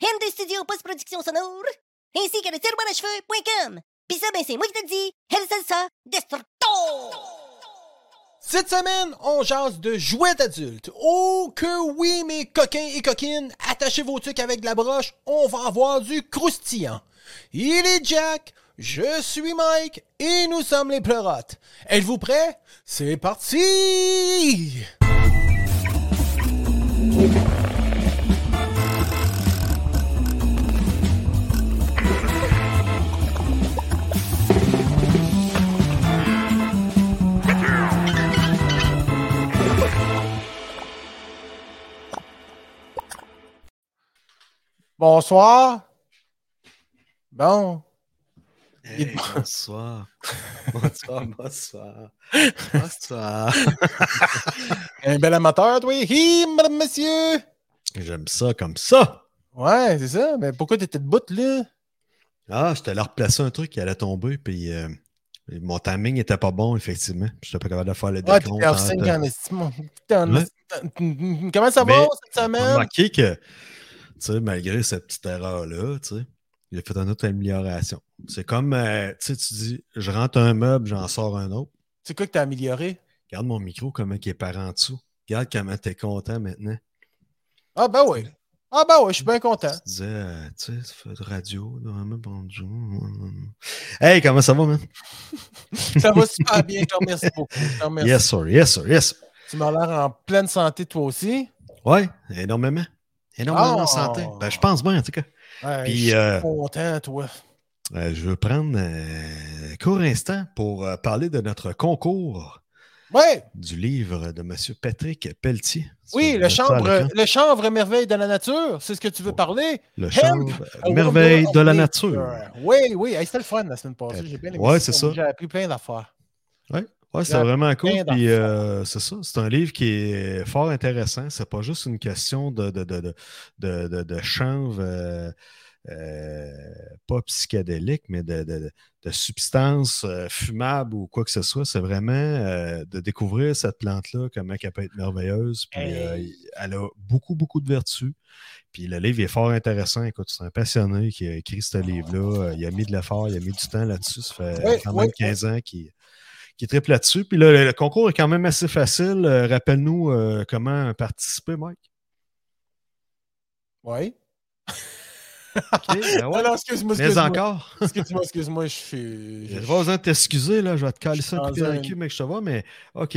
MD Studio Post-Production Sonore, ainsi que le tiroir à cheveux.com. Pis ça, ben c'est moi qui te dis, El Salsa Destructo! Cette semaine, on jase de jouets d'adultes. Oh que oui, mes coquins et coquines, attachez vos trucs avec de la broche, on va avoir du croustillant. Il est Jack, je suis Mike, et nous sommes les pleurotes. Êtes-vous prêts? C'est parti! Bonsoir. Bon. Hey, bonsoir. bonsoir, bonsoir. Bonsoir. Un bel amateur, toi. Hi, madame, monsieur. J'aime ça comme ça. Ouais, c'est ça. Mais pourquoi t'étais debout, là? Ah, j'étais allé replacer un truc qui allait tomber, puis euh, mon timing était pas bon, effectivement. Je n'étais pas capable de faire le décompte. Ouais. Comment ça va cette J'ai semaine? remarqué que, tu sais, malgré cette petite erreur-là, tu sais, il a fait une autre amélioration. C'est comme, euh, tu sais, tu dis, je rentre un meuble, j'en sors un autre. C'est quoi que t'as amélioré? Regarde mon micro, comment il est par en dessous. Regarde comment t'es content maintenant. Ah, ben oui. Ah, ben oui, je suis bien content. Tu disais, euh, tu sais, tu fais de radio, normalement, bonjour. Hey, comment ça va, man? Ça va super bien, je te remercie beaucoup. Je te remercie. Yes, sir, yes, sir, yes. Tu m'as l'air en pleine santé, toi aussi. Ouais, énormément. Énormément de santé. Ben, je pense bien, en tout cas. Ouais, Puis, je suis euh, content, toi. Euh, je veux prendre euh, un court instant pour euh, parler de notre concours Ouais, du livre de M. Patrick Pelletier. oui, le chanvre, le chanvre merveille de la nature, c'est ce que tu veux parler? Le chanvre, merveille de la nature. Oui, oui, hey, c'était le fun la semaine passée. J'ai bien aimé Ouais, ça. c'est ça. J'ai appris plein d'affaires. Ouais, c'est vraiment cool. Puis euh, c'est ça, c'est un livre qui est fort intéressant. C'est pas juste une question de, de, de, de, de, chanvre euh, euh, pas psychédélique, mais de, de, de substances euh, fumables ou quoi que ce soit. C'est vraiment euh, de découvrir cette plante-là, comment elle peut être merveilleuse. Puis euh, Hey. elle a beaucoup, beaucoup de vertus. Puis le livre est fort intéressant. Écoute, c'est un passionné qui a écrit ce livre-là. Euh, Il a mis de l'effort, il a mis du temps là-dessus. Ça fait Oui, quand oui, même 15 ans qu'il qui triple là-dessus. Puis là, le, le concours est quand même assez facile. Euh, Rappelle-nous euh, comment participer, Mike. Oui. OK, ben ouais. Alors, excuse-moi, Mais excuse-moi. encore. Excuse-moi, excuse-moi, je suis. J'ai pas besoin de t'excuser, là. Je vais te caler ça un coup dans le cul, mec, je te vois, mais OK.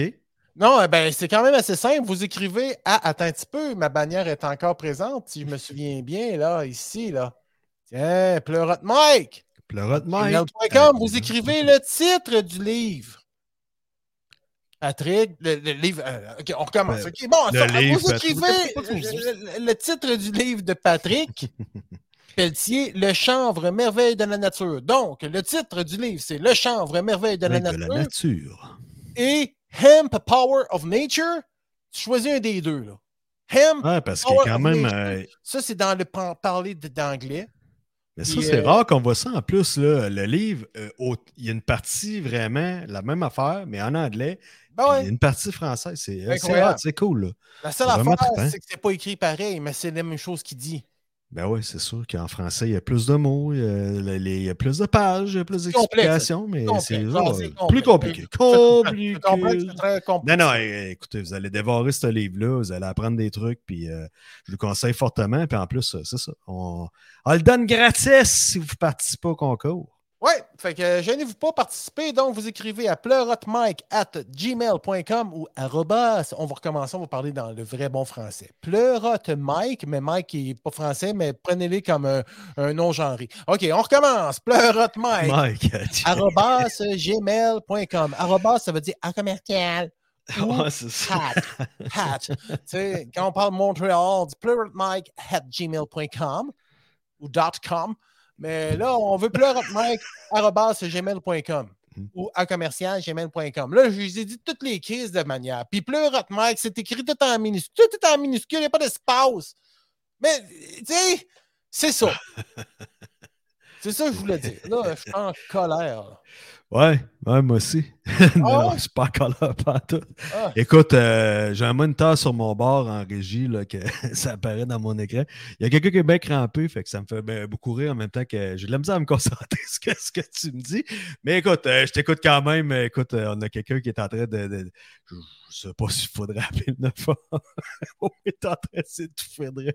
Non, eh ben, c'est quand même assez simple. Vous écrivez à. Attends un petit peu, ma bannière est encore présente, si je me souviens bien, là, ici, là. Tiens, pleurote Mike. Pleurote Mike. Vous écrivez le titre du livre. Patrick, le, le livre. euh, ok, on recommence. Bon, le ça, livre, vous écrivez le, titre du livre de Patrick Pelletier, Le chanvre merveille de la nature. Donc, le titre du livre, c'est Le chanvre merveille de la de nature la nature. et Hemp Power of Nature. Tu choisis un des deux, là. Hemp, Ouais, parce a quand of même. Nature. euh, ça, c'est dans le parler d'anglais. Mais ça, c'est euh, rare qu'on voit ça en plus. Là, le livre, euh, au- il y a une partie vraiment la même affaire, mais en anglais. Ben ouais. Il y a une partie française. C'est c'est cool. Là. La seule affaire, c'est que c'est pas écrit pareil, mais c'est la même chose qu'il dit. Ben oui, c'est sûr qu'en français, il y a plus de mots, il y a, les- il y a plus de pages, il y a plus d'explications, mais c'est Ah, euh, plus compliqué. Compliqué. C'est très complexe. Non, non, eh, écoutez, vous allez dévorer ce livre-là, vous allez apprendre des trucs, puis euh, je vous le conseille fortement. Puis en plus, euh, c'est ça. On, on le donne gratis si vous participez au concours. Ouais, fait que euh, gênez-vous pas participer. Donc, vous écrivez à pleurotemike at gmail.com ou arrobas. On va recommencer, on va parler dans le vrai bon français. Pleurotemike, mais Mike n'est pas français, mais prenez-les comme un, un nom genré. OK, on recommence. Pleurotemike. Mike, arrobas gmail.com. Arrobas, ça veut dire en commercial. ou Ouais, c'est ça. hat. Hat. tu sais, quand on parle de Montréal, on dit at gmail.com ou .com. Mais là, on veut pleurotemike.gmail.com Mm. ou à commercial gmail.com. Là, je vous ai dit toutes les crises de manière. Puis pleurotemike, c'est écrit tout en minuscule. Tout est en minuscule, il n'y a pas d'espace. Mais, tu sais, c'est ça. C'est ça que je voulais dire. Là, je suis en colère. là. Ouais, ouais, moi aussi. non, Ah non, ouais? je suis pas encore là, pas en tout. Ah. Écoute, euh, j'ai un moniteur sur mon bord en régie, là, que ça apparaît dans mon écran. Il y a quelqu'un qui est bien crampé, fait que ça me fait ben, beaucoup rire en même temps que j'ai de la misère à me concentrer sur ce que, tu me dis. Mais écoute, euh, je t'écoute quand même. Écoute, euh, on a quelqu'un qui est en train de. de- je, je sais pas s'il faudrait appeler le 9 On est en train de rire.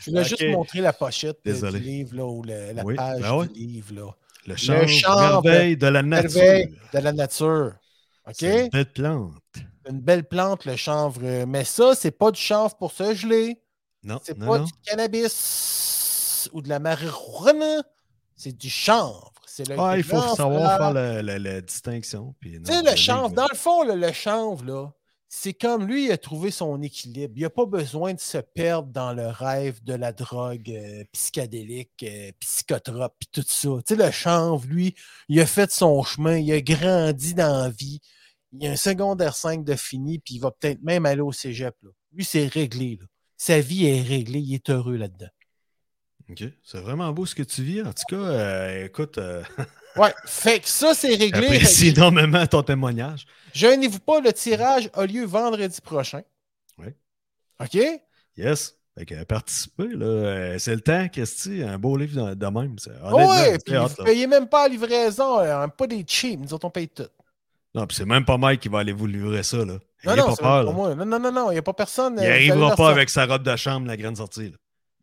Je voulais juste montrer la pochette Désolé. du livre, là, ou le- la Oui, page ben ouais. du livre. Là. Le chanvre, chanvre, merveille de la nature. De la nature. OK? Une belle plante. Une belle plante, le chanvre. Mais ça, c'est pas du chanvre pour se geler. Non, C'est pas non. du cannabis ou de la marijuana. C'est du chanvre. C'est le Ah, il faut savoir faire la, la- la distinction. Tu sais, le le chanvre, dans le fond, là, le chanvre, là, c'est comme lui, il a trouvé son équilibre. Il n'a pas besoin de se perdre dans le rêve de la drogue euh, psychédélique, euh, psychotrope, puis tout ça. Tu sais, le chanvre, lui, il a fait son chemin, il a grandi dans la vie. Il a un secondaire 5 de fini, puis il va peut-être même aller au cégep. Lui, c'est réglé. Là. Sa vie est réglée, il est heureux là-dedans. OK. C'est vraiment beau ce que tu vis. En tout cas, euh, écoute, Ouais, fait que ça, c'est réglé. j'apprécie énormément ton témoignage. Gênez-vous pas, le tirage a lieu vendredi prochain. Oui. OK? Yes. Fait que participer, là, euh, c'est le temps, Christy. Un beau livre de, même. Oui, puis vous là. payez même pas la livraison, euh, pas des cheap, nous autres on paye tout. Non, puis c'est même pas Mike qui va aller vous livrer ça. Là. Non, non, pas peur. là. moi. Non, non, non, non, il n'y a pas personne. Il euh, allez n'arrivera pas avec sa robe de chambre, la grande sortie. là.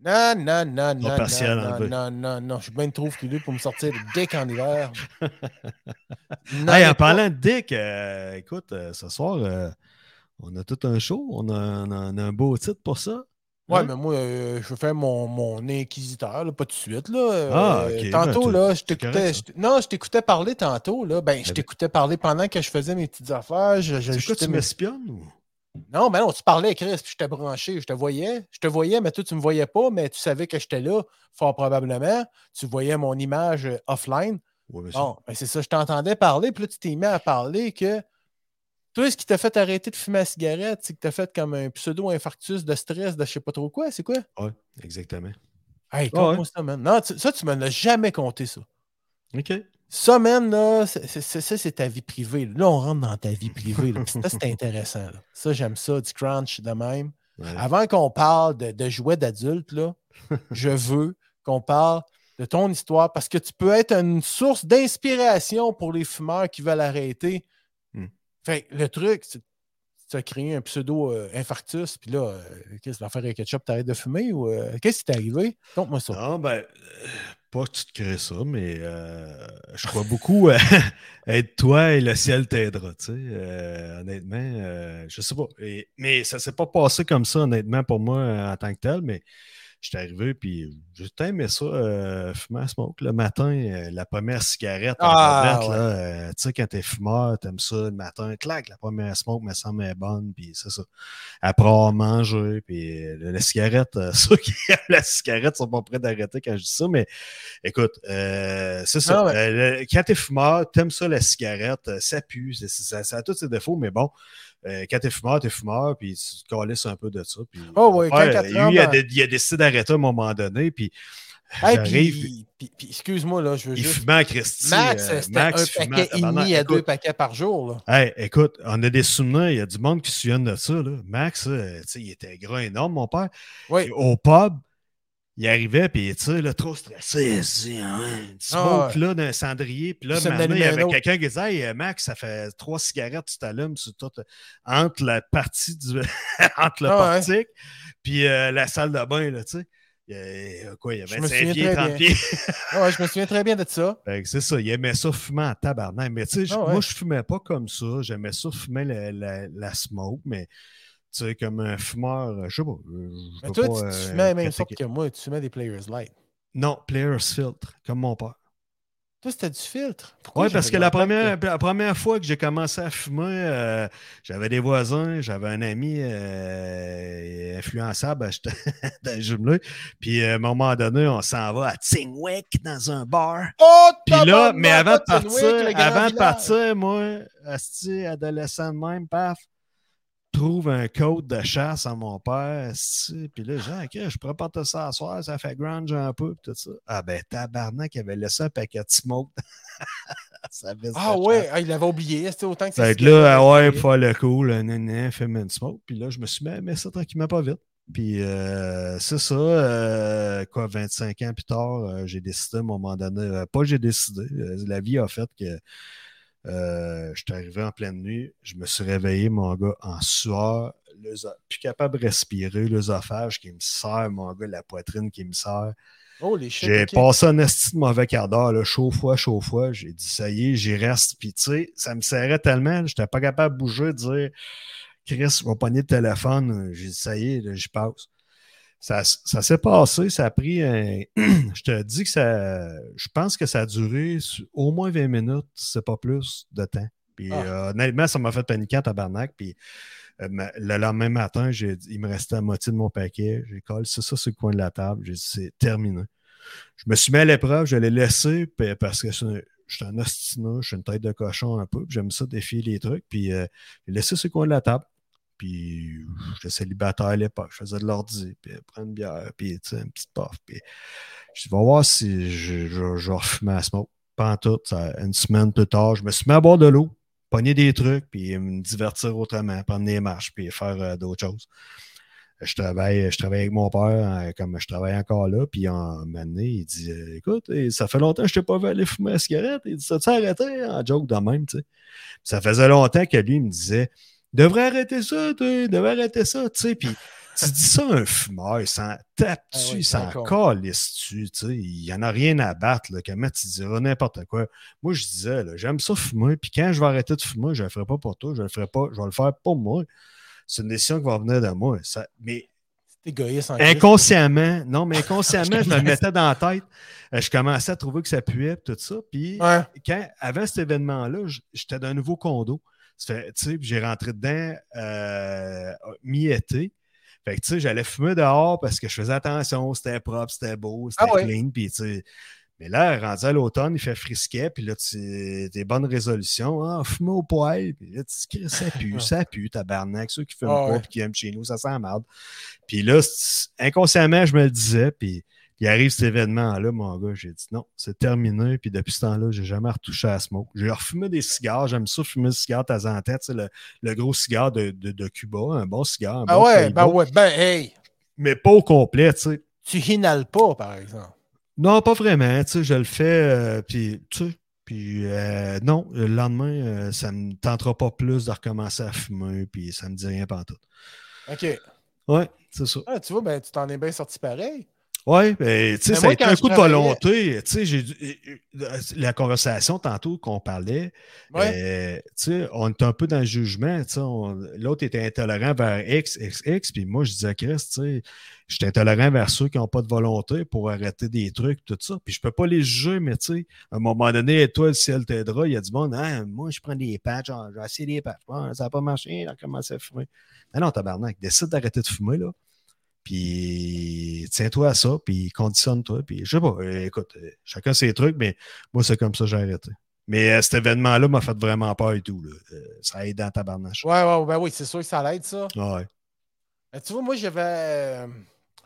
Non, non, non, non, partiel non, enlevé. non, non, non, je suis bien trop culé pour me sortir de dick en hiver. Non, Hey, en pas- parlant de Dick, euh, écoute, euh, ce soir, euh, on a tout un show. On a, on a- on a un beau titre pour ça. Ouais, Hein? mais moi, je faire mon, mon inquisiteur, là, pas tout de suite. Là. Ah, ok, Tantôt, ben, là, je t'écoutais. je Non, je t'écoutais parler tantôt. Là. Ben, je t'écoutais parler pendant que je faisais mes petites affaires. Je, quoi, j'ajustais tu mes- m'espionnes ou? Non, ben non, tu parlais, Chris, puis je t'ai branché, je te voyais. Je te voyais, mais toi, tu ne me voyais pas, mais tu savais que j'étais là, fort probablement. Tu voyais mon image euh, offline. Ouais. Bon, ben c'est ça, je t'entendais parler, puis là, tu t'es mis à parler que toi, ce qui t'a fait arrêter de fumer la cigarette, c'est que t'as fait comme un pseudo-infarctus de stress, de je sais pas trop quoi, c'est quoi? Ouais, exactement. Hey, ouais. ça, man. Non, tu- ça, tu me l'as jamais compté, ça. OK. Ça, là, ça, c'est ta vie privée. Là, on rentre dans ta vie privée. là. Ça, c'est intéressant. là. Ça, j'aime ça, du crunch de même. Ouais. Avant qu'on parle de, de jouets d'adultes, là, je veux qu'on parle de ton histoire parce que tu peux être une source d'inspiration pour les fumeurs qui veulent arrêter. Hmm. Fait que le truc, c'est tu as créé un pseudo-infarctus, puis là, euh, qu'est-ce que l'affaire avec ketchup, t'arrêtes de fumer ou euh, qu'est-ce qui t'est arrivé? Conte-moi ça. Non, ben, euh, pas que tu te crées ça, mais euh, je crois beaucoup à être toi et le ciel t'aidera, tu sais. euh, honnêtement, euh, je sais pas. Mais ça s'est pas passé comme ça, honnêtement, pour moi euh, en tant que tel, mais j'étais arrivé, puis j'ai aimé ça, euh, fumer à smoke. Le matin, euh, la première cigarette Ah, ouais. euh, tu sais, quand t'es fumeur, t'aimes ça le matin, clac, la première smoke me semble bonne, puis c'est ça. Après avoir mangé, puis euh, la cigarette, ceux qui aiment la cigarette sont pas prêts d'arrêter quand je dis ça, mais écoute, euh, c'est ça. Mais- Euh, le- quand t'es fumeur, t'aimes ça la cigarette, ça pue, ça a tous ses défauts, mais bon, euh, quand t'es fumeur, t'es fumeur, puis tu te calisses un peu de ça. Puis, Oh oui, Ouais, quand quatre lui, il, a, il a décidé d'arrêter à un moment donné, puis Hey, puis, puis- puis excuse-moi, là, je veux il juste. fumait à Christy. Max, euh, c'était Max un paquet et demi à deux paquets par jour. Là. Hey, écoute, on a des souvenirs, il y a du monde qui se souvient de ça. Là. Max, euh, tu sais, il était gras énorme, mon père. Oui. Au pub, il arrivait, puis tu sais, là, trop stressé, il hein, Ah, smoke là, d'un cendrier. Puis là, maintenant, il y avait quelqu'un qui disait, hey, Max, ça fait trois cigarettes, tu t'allumes sur tout, entre la partie du. entre le Ah portique, puis euh, la salle de bain, là, tu sais. Il y a, quoi, il y a Je me 25 souviens pieds, très 30 bien. pieds. Ouais, je me souviens très bien de ça. Fait que c'est ça, il aimait ça fumer en tabarnak. Mais tu sais, Ah ouais. moi, je fumais pas comme ça. J'aimais ça fumer la, la- la smoke, mais tu sais, comme un fumeur, euh, je sais pas. euh, je Mais toi, pas, tu, tu euh, fumais la même sorte que moi, tu fumais des Players Light. Non, Players Filtre, comme mon père. Toi, c'était du filtre. Pourquoi Oui, parce que la première, la première fois que j'ai commencé à fumer, euh, j'avais des voisins, j'avais un ami euh, influençable dans le jumelé. Puis euh, à un moment donné, on s'en va à Tingwick dans un bar. Oh, Puis là, mais avant de partir, avant de partir, moi, asti, adolescent de même, paf, trouve un code de chasse à mon père. Puis là, genre, OK, je pourrais porter ça à soir, ça fait grunge un peu, tout ça. Ah ben, tabarnak, il avait laissé un paquet de smoke. Ça Ah ouais, ah, il l'avait oublié. C'était autant que ça. Fait que là, ah ouais, pour faire le cool, nan, fais-moi une smoke. Puis là, je me suis mis à mettre ça tranquillement pas vite. Puis euh, c'est ça, euh, quoi, 25 ans plus tard, euh, j'ai décidé à un moment donné, pas j'ai décidé, la vie a fait que euh, je suis arrivé en pleine nuit, je me suis réveillé, mon gars, en sueur, plus capable de respirer, l'œsophage qui me serre, mon gars, la poitrine qui me serre. Oh. J'ai passé un esti de mauvais quart d'heure, chaud froid, chaud froid. J'ai dit, ça y est, j'y reste. Puis, tu sais, ça me serrait tellement, je n'étais pas capable de bouger, de dire, Chris, va pogner le téléphone. J'ai dit, ça y est, là, j'y passe. Ça, ça s'est passé, ça a pris un. je te dis que ça. Je pense que ça a duré au moins 20 minutes, c'est pas plus de temps. Puis, Ah. euh, honnêtement, ça m'a fait paniquer en tabarnak. Puis, euh, le lendemain matin, j'ai dit- il me restait la moitié de mon paquet. J'ai collé c'est ça sur le coin de la table. J'ai dit, c'est terminé. Je me suis mis à l'épreuve, je l'ai laissé parce que je suis un ostineux, je suis une tête de cochon un peu, j'aime ça défier les trucs. Puis euh, j'ai laissé sur le coin de la table. Puis j'étais célibataire à l'époque, je faisais de l'ordi, puis prendre une bière, puis une petite puff. Puis je dis, va voir si je, je, je vais à smoke. Pas en tout, ça, une semaine plus tard, je me suis mis à boire de l'eau, pogner des trucs, puis me divertir autrement, prendre des marches, puis faire euh, d'autres choses. Je travaille, je travaille avec mon père, euh, comme je travaille encore là, puis en donné, il dit euh, Écoute, eh, ça fait longtemps que je t'ai pas vu aller fumer la cigarette. Il dit Ça tu arrêté en joke de même, tu sais. Ça faisait longtemps que lui il me disait Devrais arrêter ça, tu devrais arrêter ça, tu sais. Puis tu dis ça à un fumeur, il s'en tape Ah dessus, oui, il s'en calisse dessus, tu sais. Il n'y en a rien à battre, là. Comment tu diras n'importe quoi. Moi, je disais, j'aime ça fumer, puis quand je vais arrêter de fumer, je ne le ferai pas pour toi, je le ferai pas, je vais le faire pour moi. C'est une décision qui va venir de moi. Ça- mais égoïste en inconsciemment, non, mais inconsciemment, je me mettais dans la tête. Euh, Je commençais à trouver que ça puait, tout ça. Puis Ouais. quand, avant cet événement-là, j'étais dans un nouveau condo. J'ai rentré dedans euh, mi-été. Fait que, tu sais, j'allais fumer dehors parce que je faisais attention, c'était propre, c'était beau, c'était Ah ouais. clean, puis tu sais. Mais là, rendu à l'automne, il fait frisquet, puis là, tu des bonnes résolutions. Ah, fumer au poêle. Puis là, tu ça pue, ça pue, tabarnak. Ceux qui fument Ah pas, ouais. puis qui aiment chez nous, ça sent merde. Puis là, inconsciemment, je me le disais, puis il arrive cet événement-là, mon gars, j'ai dit non, c'est terminé. Puis depuis ce temps-là, j'ai jamais retouché à la smoke. J'ai refumé des cigares, j'aime ça fumer des cigares de temps en temps, le, le gros cigare de, de, de Cuba, un bon cigare. un Ah bon ouais, ben ouais, ben hey, Mais pas au complet, tu sais. tu inhales pas, par exemple? Non, pas vraiment, tu sais, je le fais, euh, puis tu sais, puis euh, non, le lendemain, euh, ça me tentera pas plus de recommencer à fumer, puis ça me dit rien pantoute. OK. Ouais, c'est ça. Ah, tu vois, ben, tu t'en es bien sorti pareil. Oui, ben, tu sais, Mais ça a été un coup de volonté. Tu sais, la conversation tantôt qu'on parlait, Ouais. euh, tu sais, on est un peu dans le jugement. tu sais, L'autre était intolérant vers X, X, X, puis moi, je disais, Chris, tu sais, je suis intolérant vers ceux qui n'ont pas de volonté pour arrêter des trucs, tout ça. Puis je peux pas les juger, mais tu sais, à un moment donné, toi, le ciel t'aidera. Il y a du monde, ah, moi, je prends des patchs, j'ai essayé des patchs. Ça n'a pas marché, il a commencé à fumer. Non, non, tabarnak, décide d'arrêter de fumer, là. Puis tiens-toi à ça, puis conditionne-toi. Puis je sais pas, euh, écoute, euh, chacun ses trucs, mais moi, c'est comme ça que j'ai arrêté. Mais euh, cet événement-là m'a fait vraiment peur et tout. là. Euh, ça aide dans ta barnache. Ouais, ouais, ben oui, c'est sûr que ça l'aide, ça. Ouais. Ben, tu vois, moi, j'avais.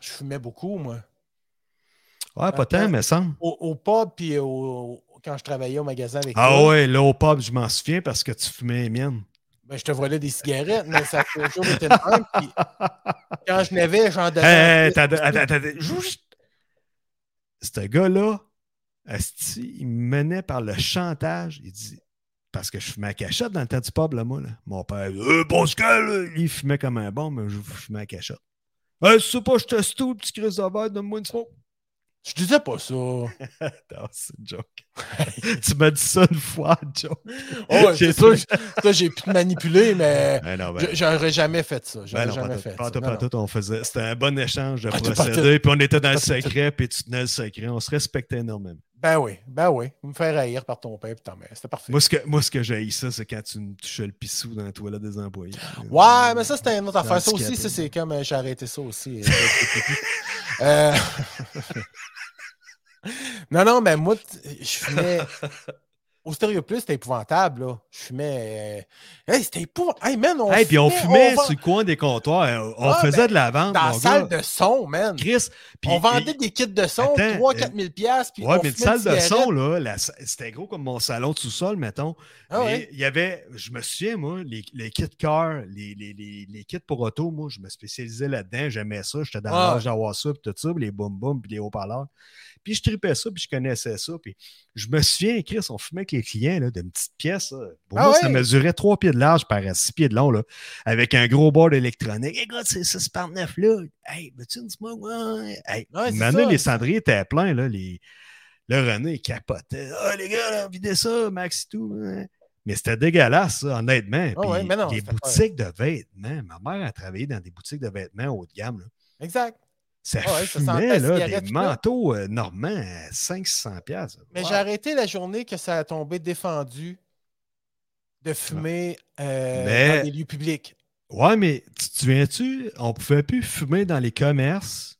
je fumais beaucoup, moi. Ouais, pas tant, mais semble. Au, au pub, puis au, quand je travaillais au magasin avec Ah toi, ouais, là au pub, je m'en souviens parce que tu fumais les miennes. Ben, je te volais des cigarettes, mais ça a toujours été le même. Puis quand je n'avais, j'en donnais. Hey, attends, attends, juste. Ce gars-là, asti, il me menait par le chantage. Il dit, parce que je fumais à cachette dans le temps du pub, là, moi. Là. Mon père, euh, Pascal, il fumait comme un bon, mais je fumais à cachette. Hey, tu sais pas, je teste tout, petit Chris de verre, donne-moi une smoke. Je disais pas ça. Non, c'est une joke. tu m'as dit ça une fois, joke. Oh, c'est sûr, ça, j'ai pu te manipuler, mais Ben ben, j'aurais jamais fait ça. ben J'aurais non, jamais pas fait ça. Non, non. on faisait. C'était un bon échange de pas procédés, puis on était dans le secret, puis tu tenais le secret. On se respectait énormément. Ben oui, ben oui. Vous me faire haïr par ton père ta mère. C'était parfait. Moi, ce que, moi, ce que j'ai ça, c'est quand tu me touchais le pissou dans la toilette des employés. Ouais, mais ça, c'était une autre affaire. Ça aussi, ça, c'est comme euh, j'ai arrêté ça aussi. Euh, non, non, mais moi, je fumais. Au Stéréo Plus, c'était épouvantable, là. Je fumais. euh, Hey, c'était épouvantable. Hey, man, on Hey, puis on fumait sur le coin des comptoirs. euh, On Ah, faisait ben, de la vente. Dans la salle gars. de son, man. Chris. puis- on vendait des kits de son, Attends, 3-4 000 piastres, puis Ouais, mais une fumait salle de son, là, la c'était gros comme mon salon de sous-sol, mettons. Ah Mais ouais? il y avait, je me souviens, moi, les, les kits car, les, les, les, les kits pour auto, moi, je me spécialisais là-dedans, j'aimais ça, j'étais dans Ah. l'âge d'avoir ça, puis tout ça, puis les boum-boum, puis les haut-parleurs. Puis je tripais ça, puis je connaissais ça, puis je me souviens, Chris, on fumait avec les clients, là, d'une petite pièce, là. Pour Ah moi, ça mesurait 3 pieds de large par 6 pieds de long, là, avec un gros board électronique. Écoute, c'est 6 par 9, là. Hey, veux-tu une smoke? Ouais. Hey, Ouais, maintenant, les cendriers étaient pleins, là, les... Le René capotait. Ah, les gars, là, videz ça, Max et tout. hein. Mais c'était dégueulasse, ça, honnêtement. Puis ouais, mais non, les boutiques de vêtements. Ma mère a travaillé dans des boutiques de vêtements haut de gamme. là. Exact. Ça Ah ouais, fumait, là, des manteaux euh, normands à 500 pièces. Mais j'ai arrêté la journée que ça a tombé défendu de fumer euh, Mais- dans des lieux publics. Ouais, mais tu te souviens-tu, on pouvait plus fumer dans les commerces,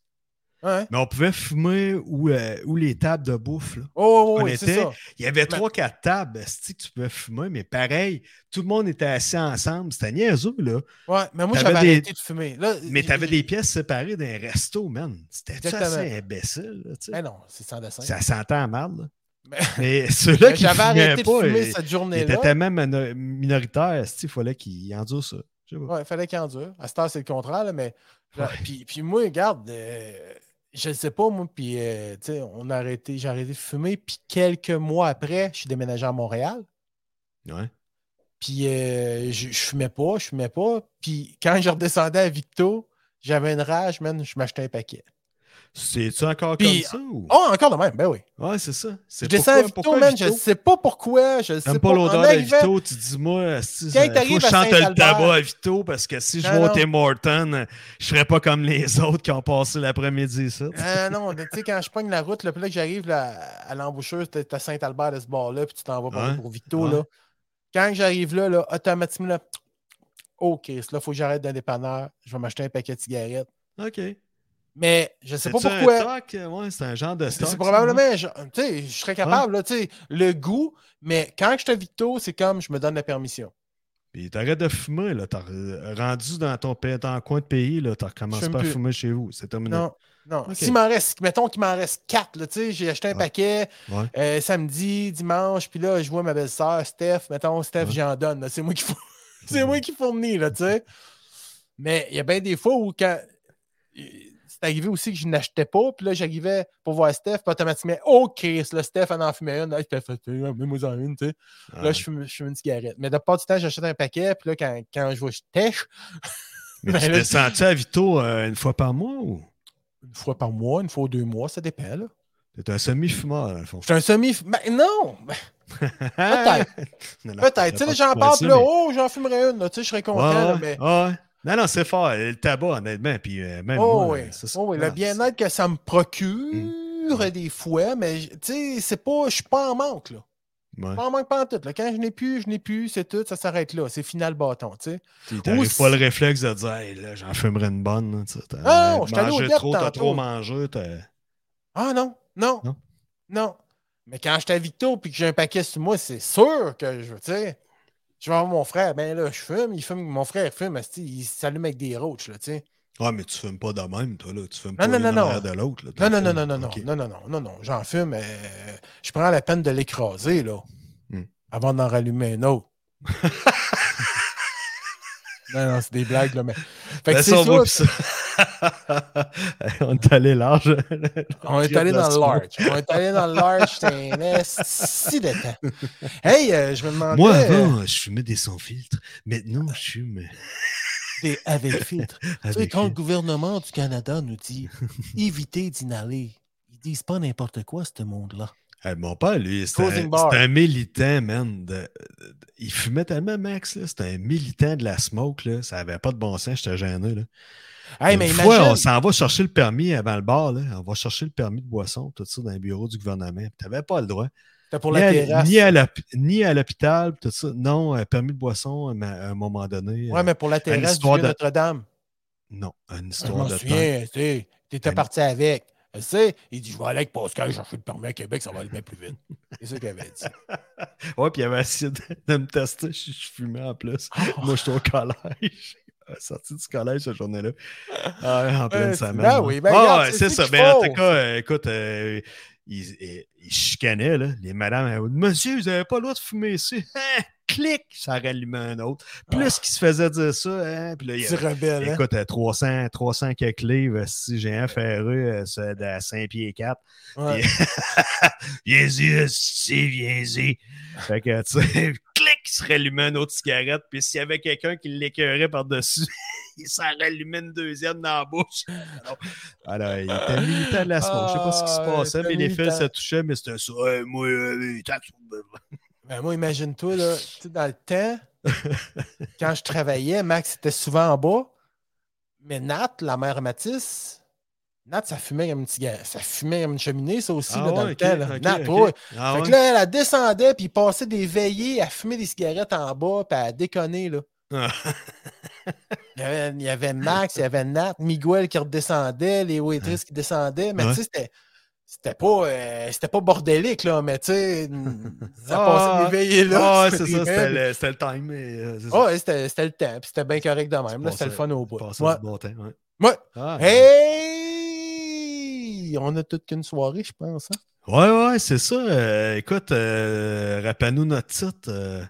Ouais. mais on pouvait fumer où, euh, où les tables de bouffe. là. Oh, On oui, était- ça. Il y avait Mais- trois, quatre tables que tu pouvais fumer, mais pareil, tout le monde était assis ensemble. C'était niaiseux, là. Ouais, mais moi, T'avais j'avais des- arrêté de fumer. Là, Mais tu avais j'ai- des pièces séparées d'un resto, man. C'était assez imbécile, là, tu sais? Ben non, c'est sans dessin. Ça sentait à mal, là. Mais- Mais ceux-là Mais qui J'avais arrêté pas, de fumer ils, cette ils journée-là. étaient tellement mino- minoritaires, il fallait qu'ils endurent ça. Ouais, il fallait qu'il endure. À cette heure, c'est le contraire, là, mais. Puis moi, regarde, euh, je ne sais pas, moi, puis, euh, tu sais, on a arrêté, j'ai arrêté de fumer, puis quelques mois après, je suis déménagé à Montréal. Ouais. Puis euh, je, je fumais pas, je fumais pas. Puis quand je redescendais à Victo, j'avais une rage, man, je m'achetais un paquet. C'est-tu encore Puis- comme ça? Ou... Oh, encore de même, ben oui. Ouais, c'est ça. Je descends à pourquoi man, je Vito? sais pas pourquoi, je sais pas. pas l'odeur de Vito, tu dis moi, faut t'arrives que je à chante le tabac à Vito parce que si je non. Tim Horton, je serais pas comme les autres qui ont passé l'après-midi ça. Ah non, tu sais, quand je pogne la route, là, puis là que j'arrive là, à l'embouchure, t'es à Saint-Albert de ce bord-là, puis tu t'en vas pour, ouais. là. Quand j'arrive là, là, automatiquement, là, OK, là, il faut que j'arrête d'un dépanneur, je vais m'acheter un paquet de cigarettes. OK. Mais je sais pas pourquoi. Ouais, c'est un genre de C'est stock. c'est probablement, je, tu sais, je serais capable, là, tu sais, le goût, mais quand je te Victo, c'est comme je me donne la permission. Puis t'arrêtes de fumer, là. T'as rendu dans ton, dans coin de pays, là. T'as recommencé pas à fumer chez vous. C'est terminé. Non, non. Ok. S'il m'en reste, mettons qu'il m'en reste quatre, là, tu sais, j'ai acheté un Ouais. paquet Ouais. euh, samedi, dimanche, puis là, je vois ma belle-sœur, Steph, mettons, Steph, Ouais. j'en donne, là, c'est moi qui c'est moi qui fournis, là, tu sais. Mais il y a bien des fois où quand. C'est arrivé aussi que je n'achetais pas, puis là, j'arrivais pour voir Steph, puis automatiquement, OK, là, Steph en en fumait une, Steph, euh, mets-moi en une, tu sais. Là, Ouais. je fume, je fume une cigarette. Mais de pas du temps, j'achète un paquet, puis là, quand, quand je vois, je tèche Mais Ben tu là, descends-tu à Vito euh, une fois par mois ou? Une fois par mois, une fois ou deux mois, ça dépend, là. t'es un semi-fumeur, dans le fond? Je suis un semi. Ben non! ben, Peut-être. Peut-être. Tu sais, là, j'en parle, là, oh, j'en fumerais une, là, tu sais, je serais content, là, mais. ouais. Non, non, c'est fort. Le tabac, honnêtement. Puis euh, même Oh, moi, oui. ça. Oh, oui, le bien-être que ça me procure Mm. des fois, mais tu sais, c'est pas. Je suis pas en manque, là. ouais. Pas en manque pas en tout. Là. Quand je n'ai plus, je n'ai plus, c'est tout, ça s'arrête là. C'est final bâton, tu Aussi- pas le réflexe de dire, hey, là, j'en fumerais une bonne. Ah, non, je mangé trop, t'as tantôt. trop mangé. Ah non, non, Non? non. Mais quand j'étais à Victo puis que j'ai un paquet sur moi, c'est sûr que je, tu sais, je vais voir mon frère, ben là, je fume, il fume, mon frère fume, il s'allume avec des roaches, là, tu sais. Ouais, mais tu fumes pas de même, toi, là. Tu fumes Non, pas non, non, non. de l'autre. Non, non, non, non, non, non, non, non, non, non, non, j'en fume, euh, je prends la peine de l'écraser, là, Hmm. avant d'en rallumer un autre. non, non, c'est des blagues, là, mais... Fait que c'est ça, on est allé large. On est allé dans le large. On est allé dans le large, c'est un esti de temps. Hey, euh, je me demandais... Moi, euh, avant, je fumais des sans filtre. Maintenant, je fume des avec filtre. Tu sais, quand le gouvernement du Canada nous dit évitez d'inhaler, ils disent pas n'importe quoi, ce monde-là. Hey, mon père, lui, c'était un, c'était militant, man. de- de- il fumait tellement, Max. C'était un militant de la smoke. Là. Ça avait pas de bon sens. J'étais gêné. Là. Hey, Une fois, on s'en va chercher le permis avant le bar. Là. On va chercher le permis de boisson, tout ça, dans le bureau du gouvernement. Tu n'avais pas le droit. pour ni, la ni, à ni à l'hôpital, tout ça. Non, un permis de boisson, mais à un moment donné. Ouais, euh, mais pour la terrasse du de- Notre-Dame. Non, une Je histoire de souviens, tu Une- parti avec. Je sais. Il dit, je vais aller avec Pascal chercher le permis à Québec, ça va aller bien plus vite. C'est ça qu'il avait dit. Ouais, puis il avait essayé de, de me tester. Je, je fumais en plus. Moi, j'étais au collège. Sorti du collège cette journée-là. Ah, en pleine Euh, semaine. ben oui, ben Ah, regarde, c'est c'est ce ça. en tout cas, euh, écoute, euh, ils, ils- ils chicanaient, là. Les madames, Monsieur, vous n'avez pas le droit de fumer ici. Hein? Clic! Ça rallumait un autre. Plus qu'ils se faisaient dire ça, hein? Puis là, il y avait- rebelle, hein? Écoute, euh, 300, 300 quelques livres, si j'ai un ferreux, c'est à 5 pieds 4. Ouais. Viens-y, si, viens-y. Fait que, tu sais, se rallumait une autre cigarette. Puis s'il y avait quelqu'un qui l'écœurait par-dessus, il s'en rallumait une deuxième dans la bouche. Alors, alors, il était militant de la smoke. Je sais pas ce qui se Ah, passait, mais les fils se touchaient, mais c'était ça. Hey, moi, euh, t'as- Ben, moi, imagine-toi, là, tu sais, dans le temps, quand je travaillais, Max était souvent en bas, mais Nat, la mère Matisse, Nat, ça fumait comme une cigarette. Ça fumait comme une cheminée, ça aussi, Ah là, dans le ok, temps. là. ok, Nat, ouais. Ah fait ouais? que là, elle, elle descendait, puis il passait des veillées à fumer des cigarettes en bas, puis à déconner, là. Ah. Il y, avait, il y avait Max, il y avait Nat, Miguel qui redescendait, les waitresses qui descendaient, mais tu sais, c'était. C'était pas, euh, c'était pas bordélique, là, mais tu sais, ça Ah, passait des veillées là. Ah, c'est ça, c'était le, c'était le time. euh. Ah ouais, c'était c'était le temps, puis c'était bien correct de même. Là, c'était le fun au bout. passais Ouais. du bon temps, ouais. Ouais. Ah, Hey! On a toute qu'une soirée, je pense. hein? Ouais, ouais, c'est ça. Euh, écoute, euh, rappelle-nous notre titre. euh,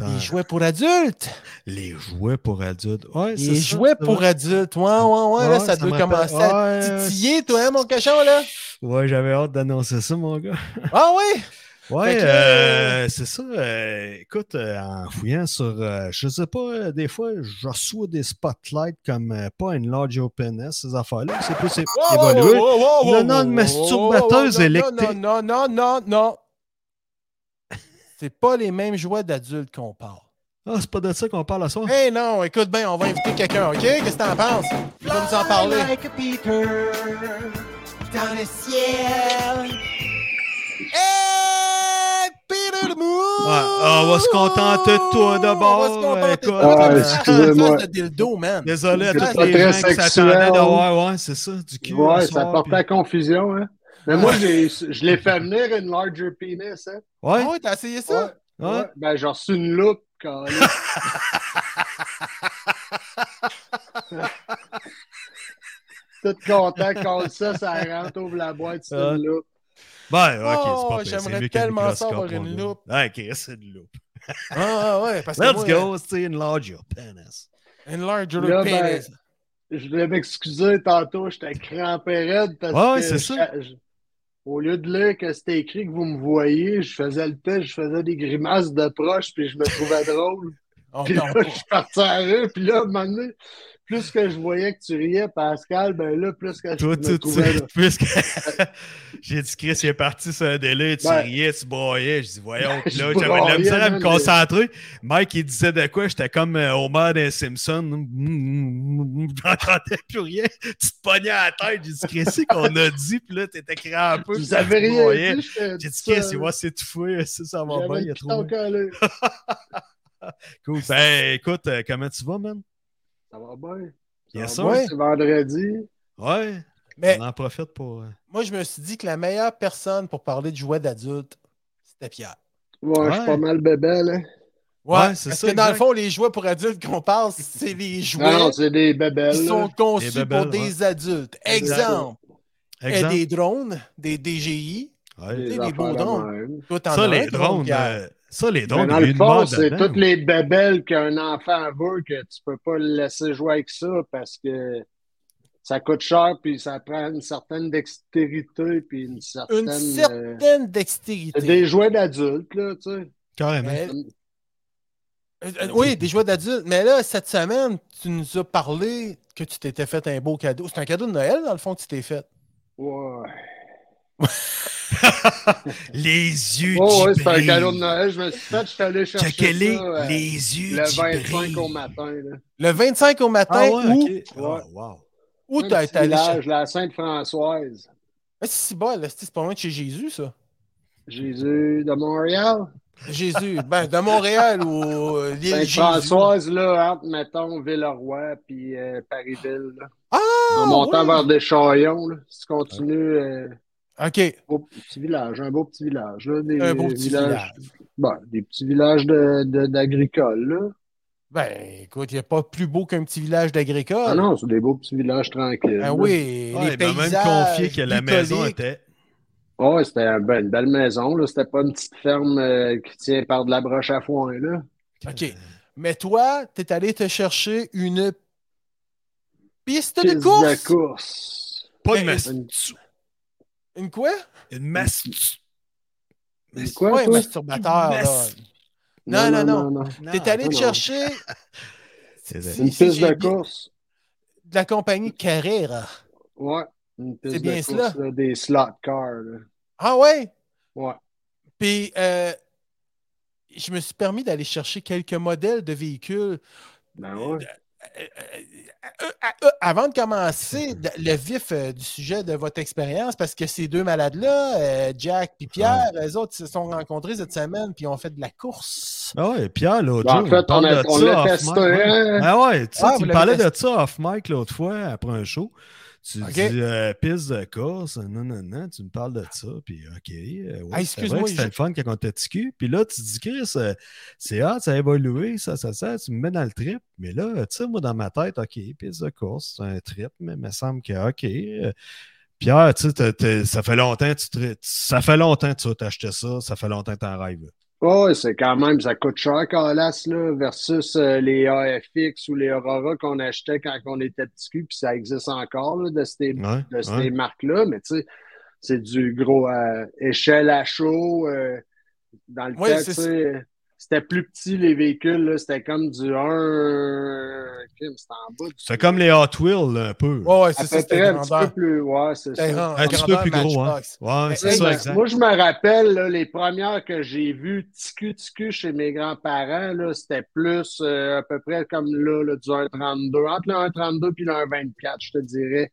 Les jouets pour adultes. Les jouets pour adultes. Ouais, Les ça, jouets pour adultes. Ouais, ouais, ouais. là, Ouais, ça ça doit commencer à ouais, titiller, toi, hein, mon cochon, là? Ouais, j'avais hâte d'annoncer ça, mon gars. Ah oui? Ouais, que, euh, c'est ça. euh, écoute, euh, en fouillant sur, euh, je sais pas, euh, des fois, je reçois des spotlights comme euh, pas une large openness, ces affaires-là. C'est plus évolué. Non, non, une masturbateuse non, électrique. Non, non, non, non, non. C'est pas les mêmes jouets d'adultes qu'on parle. Ah, c'est pas de ça qu'on parle à soir? Eh non, écoute bien, on va inviter quelqu'un, OK? Qu'est-ce que t'en penses? Tu vas nous en parler. Like a Peter dans le ciel. The Moon! Ouais, on va se contenter de toi d'abord, On va se contenter de écoute. toi. Ah, excusez-moi. dildo, man. Désolé à tous les gens qui s'attendaient d'avoir, ouais, c'est ça, du cul. Ouais, ça puis- à confusion, hein. Mais moi, j'ai- je l'ai fait venir une larger penis, hein. Ouais, Ah ouais, t'as essayé ça? Ouais. ouais. Ouais. Ben, j'ai reçu une loupe quand Tout content qu'on ça, ça rentre, ouvre la boîte, c'est une loupe. Ben, ok, Oh, c'est pas pire, j'aimerais c'est mieux qu'un tellement ça microscope, avoir mon une loupe. Ouais, ok, c'est une loupe. Ah ouais, parce que Let's go, c'est une large penis. Une larger Là, ben, penis. Je voulais m'excuser tantôt, j'étais crampé raide parce Ouais, que c'est ça. je- au lieu de lire que c'était écrit que vous me voyez, je faisais le test, je faisais des grimaces de proche, puis je me trouvais drôle. On Puis là, je suis parti à rire, puis là, à un moment donné, plus que je voyais que tu riais, Pascal, ben là, plus que je Toi, me tout là. puisque j'ai dit, Chris, il est parti sur un délai, tu Ben, riais, tu broyais. Je dis, voyons, là, j'avais de la misère à me concentrer. Mike, il disait de quoi? J'étais comme euh, Homer des Simpsons. J'entendais plus rien. Tu te pognais à la tête. J'ai dit, Chris, c'est qu'on a dit, puis là, t'étais crampé. Vous puis avez tu rien dit, j'étais J'ai dit, tout Chris, il va s'étouffer, ça, ça va bien, il a trouvé. Cool. Ben, écoute, euh, comment tu vas, man? Ça va bien. Yes, Ça sir. va bien. C'est vendredi. Ouais. Mais On en profite pour. euh, moi, je me suis dit que la meilleure personne pour parler de jouets d'adultes, c'était Pierre. Ouais, je suis pas mal bébé, là. Ouais, c'est parce ça, que dans le fond, les jouets pour adultes qu'on parle, c'est les jouets Non, c'est des bébelles. qui sont conçus Des bébelles, pour des adultes. Exemple, et Exemple. des drones, des DGI. Ouais. Des des beaux drones. Toi, Ça, les drones, euh, ça, les Mais drones, dans le fond, c'est toutes les bébelles qu'un enfant veut que tu peux pas le laisser jouer avec ça parce que ça coûte cher puis ça prend une certaine dextérité puis une certaine. Une euh, certaine c'est dextérité. des jouets d'adultes, là, tu sais. Carrément. Mais- Euh, euh, oui, des jouets d'adultes. Mais là, cette semaine, tu nous as parlé que tu t'étais fait un beau cadeau. C'est un cadeau de Noël, dans le fond, que tu t'es fait. Ouais. les yeux Oh, ouais, c'est un cadeau de Noël. Je me suis fait, je suis allé chercher euh, les yeux le qui 25 brillent. au matin. Là. Le 25 au matin, Ah ouais, où? Ah, wow. où t'as été allé chercher? la Sainte-Françoise. Ah, c'est si bas, là, c'est pas loin de chez Jésus, ça. Jésus de Montréal? Jésus. Ben, de Montréal ou euh, l'île Jésus. Sainte-Françoise, là, entre, mettons, Villeroy puis euh, Parisville. Là. Ah! En montant oui. vers Deschaillons, là, si tu continues, OK. beau petit village, un beau petit village. Là, des, Un beau petit villages- village. ben, des petits villages de- de- d'agricoles, là. Ben, écoute, il n'y a pas plus beau qu'un petit village d'agricole. Ah non, c'est des beaux petits villages tranquilles. Ah oui, les il m'a même paysages confié que la maison était. Ouais, c'était un- ben, une belle maison, là. C'était pas une petite ferme euh, qui tient par de la broche à foin, là. OK. Mais toi, tu es allé te chercher une piste de Piste course. de course? Pas Mais- une masse. Une quoi? Une masse. Une quoi, Pas un masturbateur, là. Non, non, non. Non, T'es allé non, te non. chercher C'est Une piste de course. de la compagnie Carrera. Ouais. Une piste C'est bien de cela. course, là, des slot cars, là. Ah ouais? Ouais. Puis, euh, je me suis permis d'aller chercher quelques modèles de véhicules. Ben ouais. Euh, euh, euh, avant de commencer de- le vif euh, du sujet de votre expérience, parce que ces deux malades-là, euh, Jack et Pierre, eux autres se sont rencontrés cette semaine puis ont fait de la course. Ah ouais, Pierre, l'autre Ben, jour, en fait, on a- de on ça l'a off testé, hein? Ah ouais, tu sais, Ah, tu me parlais testé. de ça off mic l'autre fois, après un show. Tu dis euh, piste de course, non, non, non, tu me parles de ça, puis OK. euh, ouais, Ah, c'est excuse-moi, c'était je- le fun quand on était TQ. Puis là, tu dis, Chris, euh, c'est hâte, ça a évolué, ça, ça, ça, tu me mets dans le trip. Mais là, tu sais, moi, dans ma tête, OK, piste de course, c'est un trip, mais il me semble que, OK. euh, Pierre, tu sais, ça fait longtemps que tu ça fait longtemps que tu as acheté ça, ça fait longtemps que t'en rêves. Ouais, c'est quand même, ça coûte cher, Calas, là, versus euh, les AFX ou les Aurora qu'on achetait quand on était petit cul, puis ça existe encore, là, de ces, Ouais, de ces ouais. marques-là, mais tu sais, c'est du gros euh, échelle à chaud. euh, dans le Ouais, sais, c'était plus petit, les véhicules, là, c'était comme du 1... C'était en bas du... C'est comme les Hot Wheels, là, un peu. Ouais, c'est ça, c'était un petit peu plus... Ouais, c'est C'était ça. Un petit peu plus gros, hein. Ouais, c'est ça, exact. Moi, je me rappelle, là, les premières que j'ai vues ticu ticu chez mes grands-parents, là, c'était plus euh, à peu près comme là, là, du 1,32. Entre le 1,32 et le 1,24, je te dirais.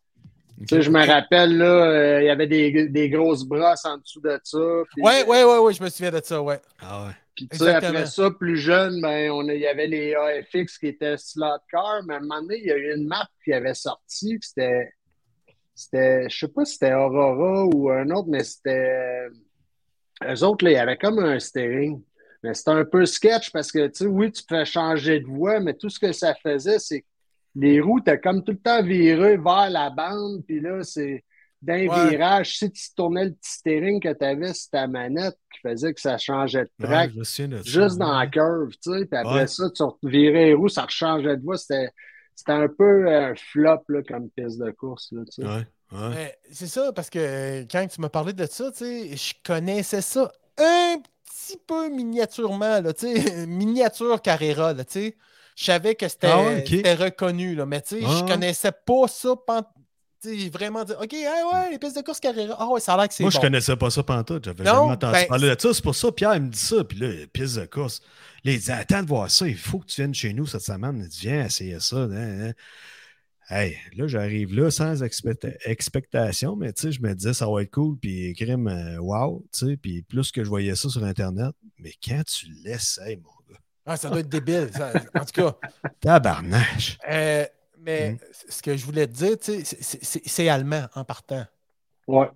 Tu sais, je me rappelle, là, euh, il y avait des, des grosses brosses en dessous de ça. puis, Ouais, euh, ouais, ouais, ouais, je me souviens de ça, ouais. Ah ouais. Puis, tu sais, après ça, plus jeune, ben, on il y avait les AFX qui étaient slot car, mais à un moment donné, il y a eu une map qui avait sorti, c'était, c'était, je sais pas si c'était Aurora ou un autre, mais c'était, eux autres, là, il y avait comme un steering. Mais c'était un peu sketch parce que, tu sais, oui, tu peux changer de voie, mais tout ce que ça faisait, c'est que les roues étaient comme tout le temps virées vers la bande, puis là, c'est d'un Ouais. virage, si tu tournais le petit steering que tu avais sur ta manette qui faisait que ça changeait de track, ça. juste dans la curve, tu sais. Puis après Ouais. ça, tu virais les roues, ça rechangeait de voie. C'était, c'était un peu un flop là, comme piste de course. Là, tu sais. Ouais, ouais. Mais C'est ça, parce que euh, quand tu m'as parlé de ça, tu sais, je connaissais ça un petit peu miniatureurement, là, tu sais, miniature Carrera, là, tu sais. Je savais que c'était Ah c'était reconnu, là, mais tu sais, Ah je connaissais pas ça, vraiment dire, OK, ah ouais, les pistes de course Carrera, ah ouais, ça a l'air que c'est Moi, bon. je connaissais pas ça pantoute. J'avais jamais entendu ben, parler de ça. C'est pour ça, Pierre, il me dit ça. Puis là, piste de course. Là, il dit Attends de voir ça. Il faut que tu viennes chez nous cette semaine. Il dit Viens essayer ça. hein, hein. Hey, là, j'arrive là sans expecta- expectation, mais tu sais, je me disais ça va être cool. Puis, crime, euh, wow. Tu sais, puis plus que je voyais ça sur Internet. Mais quand tu l'essayes, mon Ah, ça doit être débile. ça. En tout cas, tabarnache. euh, mais Mm. ce que je voulais te dire, c'est- c'est- c'est c'est allemand en partant. Ouais.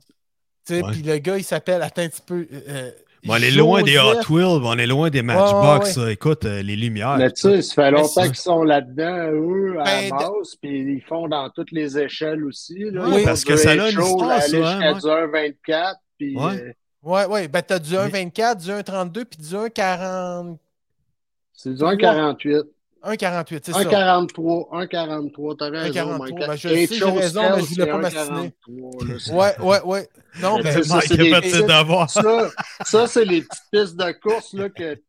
Tu sais, Ouais. Puis le gars, il s'appelle, attends un petit peu. euh, Bon, on est loin des Hot Wheels, on est loin des Matchbox. ouais. Écoute, euh, les lumières. Mais tu sais, ça fait longtemps qu'ils sont là-dedans, eux, à Ben, la base, puis ils font dans toutes les échelles aussi. Là. Oui, parce que ça a une histoire, ça, hein, jusqu'à ouais. du 1,24, puis Ouais. euh, Ouais, ouais. Ben, t'as du Mais- 1,24, du 1,32 puis du 1,40 c'est du 1,48. 1,48, c'est ça. 1,43. 1,43, t'as raison, 1,43, Mike. ben, je sais, j'ai raison, mais je voulais pas m'assiner. 1,43, là, c'est- Ouais, ouais, ouais. Non, Mais ben, ça, c'est des. Ça, ça c'est les petites pistes de course là, que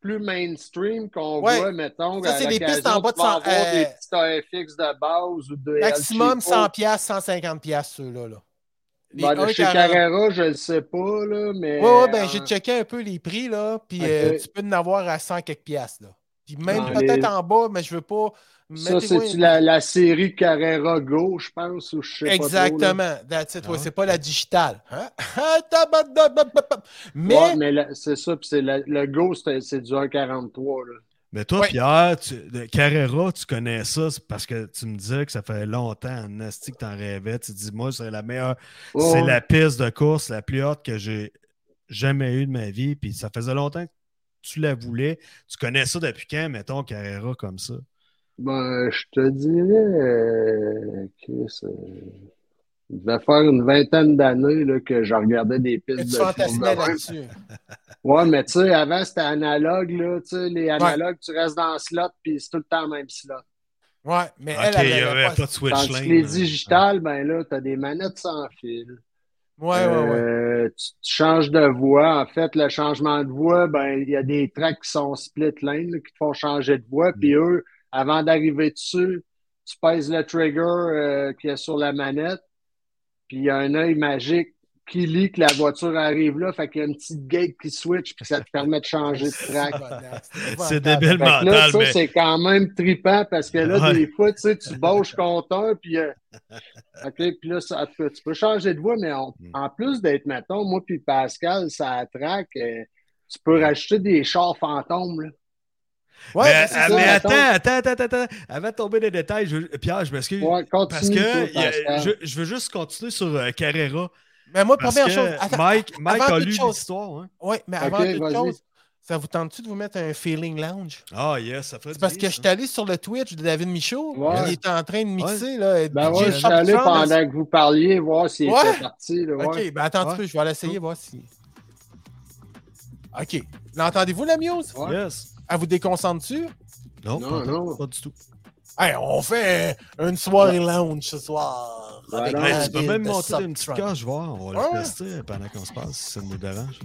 plus mainstream qu'on Ouais. voit, mettons. Ça, c'est des pistes en bas de tu vas 100, avoir euh, des petits AFX de base ou de maximum El 100 Cheapo. piastres, 150 piastres, ceux-là. Là. Les Ben, de chez 1,40. Carrera, je le sais pas, là, mais. Ouais, ouais, ben, euh, j'ai checké un peu les prix, là, puis euh, tu peux en avoir à 100 quelques piastres, là. Puis même peut-être les- en bas, mais je veux pas. Ça, c'est une- la, la série Carrera Go, je pense, ou je sais pas. Exactement. That's it. Ouais, Ah. c'est pas la digitale. Hein? Mais, Ouais, mais la- c'est ça, puis le Go, c'est c'est du 1,43. là. Mais toi, Ouais. Pierre, tu- Carrera, tu connais ça c'est parce que tu me disais que ça fait longtemps en Asti que tu en rêvais. Tu dis, moi, c'est la meilleure, c'est la piste de course la plus haute que j'ai jamais eue de ma vie. Puis ça faisait longtemps que tu la voulais. Tu connais ça depuis quand, mettons, Carrera comme ça? Ben, je te dirais euh, que ça devait faire une vingtaine d'années là, que je regardais des pistes tu de fantasmais film de même. là-dessus? Ouais, mais tu sais, avant, c'était analogue, là. Tu sais, les analogues, tu restes dans le slot, puis c'est tout le temps le même slot. Ouais, mais Ok, elle, elle, il n'y avait pas- pas de switch Tandis lane. que les digitales, ben là, tu as des manettes sans fil. Ouais, ouais, ouais. Euh, tu, tu changes de voix. En fait, le changement de voix, ben, il y a des tracks qui sont split lane, là, qui te font changer de voix. Puis Mm. eux, avant d'arriver dessus, tu pèses le trigger euh, qui est sur la manette. Puis il y a un œil magique qui lit que la voiture arrive là. Fait qu'il y a une petite gate qui switch, puis ça te permet de changer de track. C'est débile que là, mental, ça, mais c'est quand même trippant parce que là, Ouais. des fois, tu sais, tu bauches contre un, puis. euh, OK, puis là, ça, tu peux- changer de voix, mais on- Mm. en plus d'être, mettons, moi puis Pascal, ça traque, euh, tu peux rajouter des chars fantômes, là. Ouais, mais, mais c'est ah, ça, mais mettons. attends, attends, attends, attends. Avant de tomber dans les détails, je Pierre, je m'excuse. Ouais, Parce que toi, a- je, je veux juste continuer sur euh, Carrera. Mais moi, Parce première chose. Attends, Mike, Mike avant a toute lu l'histoire. Hein? ouais, mais avant toute vas-y. chose, ça vous tente-tu de vous mettre un feeling lounge? Ah, yes, ça ferait C'est du parce bien, que je suis allé sur le Twitch de David Michaud. Ouais. Il était en train de mixer. Là, Ben ouais, je suis allé pendant que vous parliez, voir s'il Ouais. était parti, là, ouais. Ok, ben attends un peu, je vais l'essayer, voir si. Ok. L'entendez-vous la muse? Ouais. Yes. Elle vous déconcentre-tu? Non, Non, pas, du- non. pas du tout. Hey, on fait une soirée lounge ce soir. Ouais, non, tu peux même monter une petite cage, voir. On va Ouais, le tester pendant qu'on se passe, si ça nous dérange.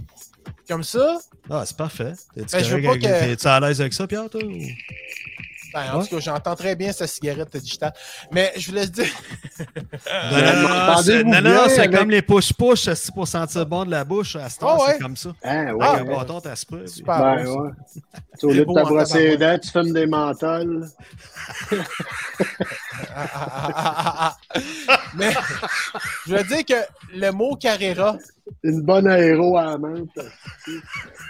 Comme ça? Ah, c'est parfait. T'es-tu Ben, avec- que- à l'aise avec ça, Pierre, toi? Ben, en Ouais. tout cas, j'entends très bien sa cigarette digitale. Mais je voulais te dire. Non, non, non, non, c'est- non, non, c'est avec- comme les push-push c'est pour sentir bon de la bouche. À ce temps, Ah ouais. c'est comme ça. Hein, ouais, Avec un ouais. bâton, t'as spray. Super. Ben, bon, ouais. Au lieu de en brosser les dents, tu fumes des menthols. Ah, ah, ah, ah, ah, ah. Mais je voulais dire que le mot Carrera, Une bonne aéro à la menthe.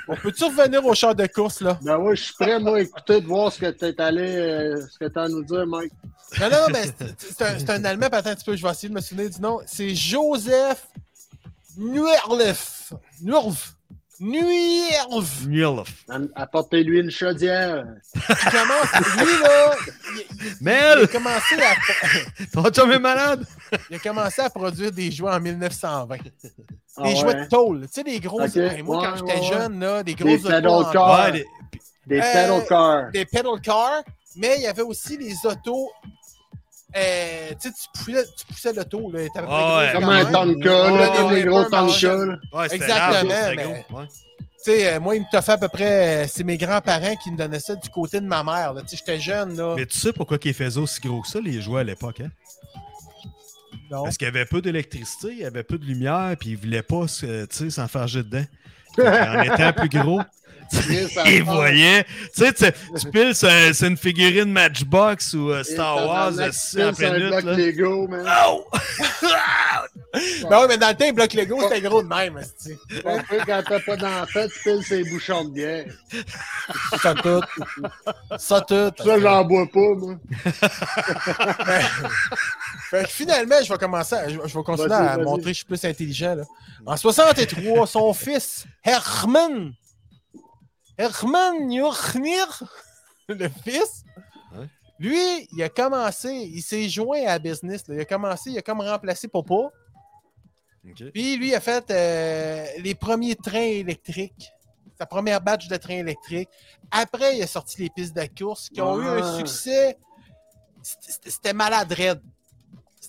on peut-tu revenir au char de course, là? Ben ouais, je suis prêt, moi, à écouter, de voir ce que tu es allé, euh, ce que tu as à nous dire, Mike. Non, non, mais c'est- un, un Allemand, attends un petit peu, je vais essayer de me souvenir du nom. C'est Joseph Nuerlef. Nuerlef. Nuerlef. Nulf. Am- Apportez-lui une chaudière. Il commence, lui, là, il, il- il Mel, a commencé à, ton chum est malade. il a commencé à produire des jouets en 1920. Ah Des ouais. jouets de tôle. Tu sais, des gros. Ok, Hey, moi, quand ouais, j'étais jeune, là, des gros Des pedal cars. Ouais, des- Des Euh, pedal cars. des pedal cars, mais il y avait aussi les autos. Euh, tu sais, tu poussais, tu poussais l'auto. là, grosse ouais. Comme un. Tonka, là, les gros Tonka. Exactement, large, c'était mais- gros. Ouais. Tu sais, euh, moi, il me t'a fait à peu près. euh, c'est mes grands-parents qui me donnaient ça du côté de ma mère. là. Tu sais, j'étais jeune, là. Mais tu sais pourquoi ils faisaient aussi gros que ça, les jouets à l'époque, hein? Non. Parce qu'il y avait peu d'électricité, il y avait peu de lumière, puis ils voulaient pas se- tu sais, s'enfarger dedans. En étant plus gros, Part. voyaient. Tu sais, tu, tu piles, c'est une figurine Matchbox ou euh, Star Wars en c'est un bloc. Lego, man. Oh! Ben ouais, mais dans le temps, les blocs Lego, c'était gros de même. quand t'as pas d'enfant, tu piles ses bouchons de bière. Ça tout. Ça tout. Ça, j'en bois pas, moi. Fait que finalement, je vais commencer, à- je, je vais continuer à montrer que je suis plus intelligent. Là. En 63, son fils, Herman, Herman Jornir, le fils, lui, il a commencé, il s'est joint à la business. là. Il a commencé, il a comme remplacé Papa. Ok. Puis lui, il a fait euh, les premiers trains électriques. Sa première batch de trains électriques. Après, il a sorti les pistes de course qui ont eu un Ah. succès. C'était c'était malade raide.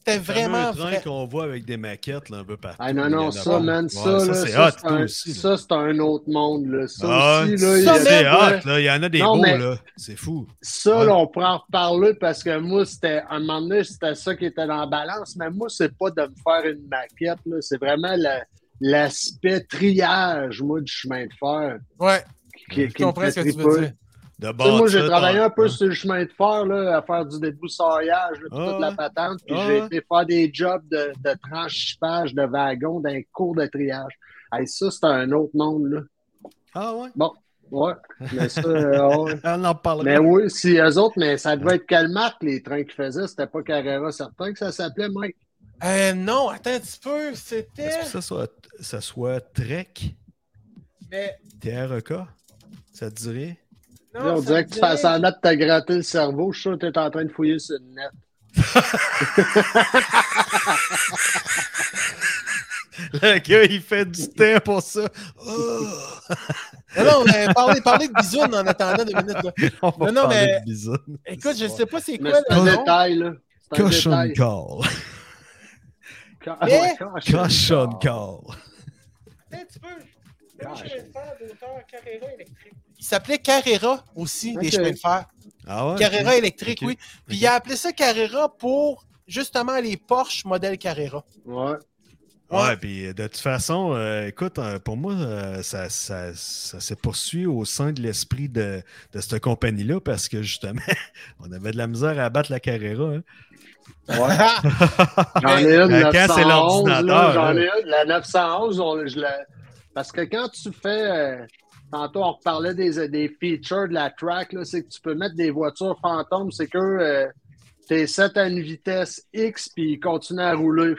C'était vraiment un train vrai. qu'on voit avec des maquettes là, un peu partout. Ah non, non, ça, pas. man, Ouais, ça, là, c'est ça, hot, c'est toi un, aussi. là. ça, c'est un autre monde, là. Ça Ah, aussi, là, c'est hot, là. Il y en a des Non, beaux, mais- là. C'est fou. Ça, Ouais. là, on pourra en reparler parce que moi, c'était, à un moment donné, c'était ça qui était dans la balance, mais moi, c'est pas de me faire une maquette, là. C'est vraiment la- l'aspect triage, moi, du chemin de fer. Ouais, Qui, je qui comprends ce que tu veux dire. De moi, j'ai travaillé un peu sur le chemin de fer, là, à faire du débroussaillage, là, Ah toute la ouais. patente. Puis Ah j'ai été faire des jobs de, de tranchipage de wagons d'un cours de triage. Hey, ça, c'est un autre monde, là. Ah ouais? Ouais. Mais ça, euh, ouais. On en parlera. Mais oui, si eux autres, mais ça devait être quelle marque, les trains qu'ils faisaient? C'était pas Carrera certain que ça s'appelait, Mike? Euh, non, attends un petit peu. Est-ce C'était. que ça soit, ça soit Trek, Mais. TRK? Ça te dirait? Non, on dirait que tu fais semblant de te gratter le cerveau. Je suis sûr que tu es en train de fouiller sur le net. Le gars, il fait du temps pour ça. Oh! Non, non, mais parlez, parlez de bisounes en attendant deux minutes. Là. On va Non, non, parler mais-. Écoute, je sais pas c'est quoi le nom. détail, là. Cochon détail. call. Cochon call. Attends un petit peu. Comment je vais faire d'auteur Carrera électrique? Il s'appelait Carrera aussi, Ok. chemins de fer. Ah ouais? Carrera électrique, oui. Puis il a appelé ça Carrera pour justement les Porsche modèle Carrera. Ouais. Ouais, puis de toute façon, euh, écoute, euh, pour moi, euh, ça, ça, ça s'est poursuivi au sein de l'esprit de, de cette compagnie-là parce que justement, on avait de la misère à battre la Carrera. hein. J'en ai une Euh, c'est 911, l'ordinateur, là, J'en ai une. La 911, on- je la- parce que quand tu fais. Tantôt, on reparlait des, des features de la track, là, c'est que tu peux mettre des voitures fantômes, c'est que euh, t'es set à une vitesse X, puis ils continuent à rouler.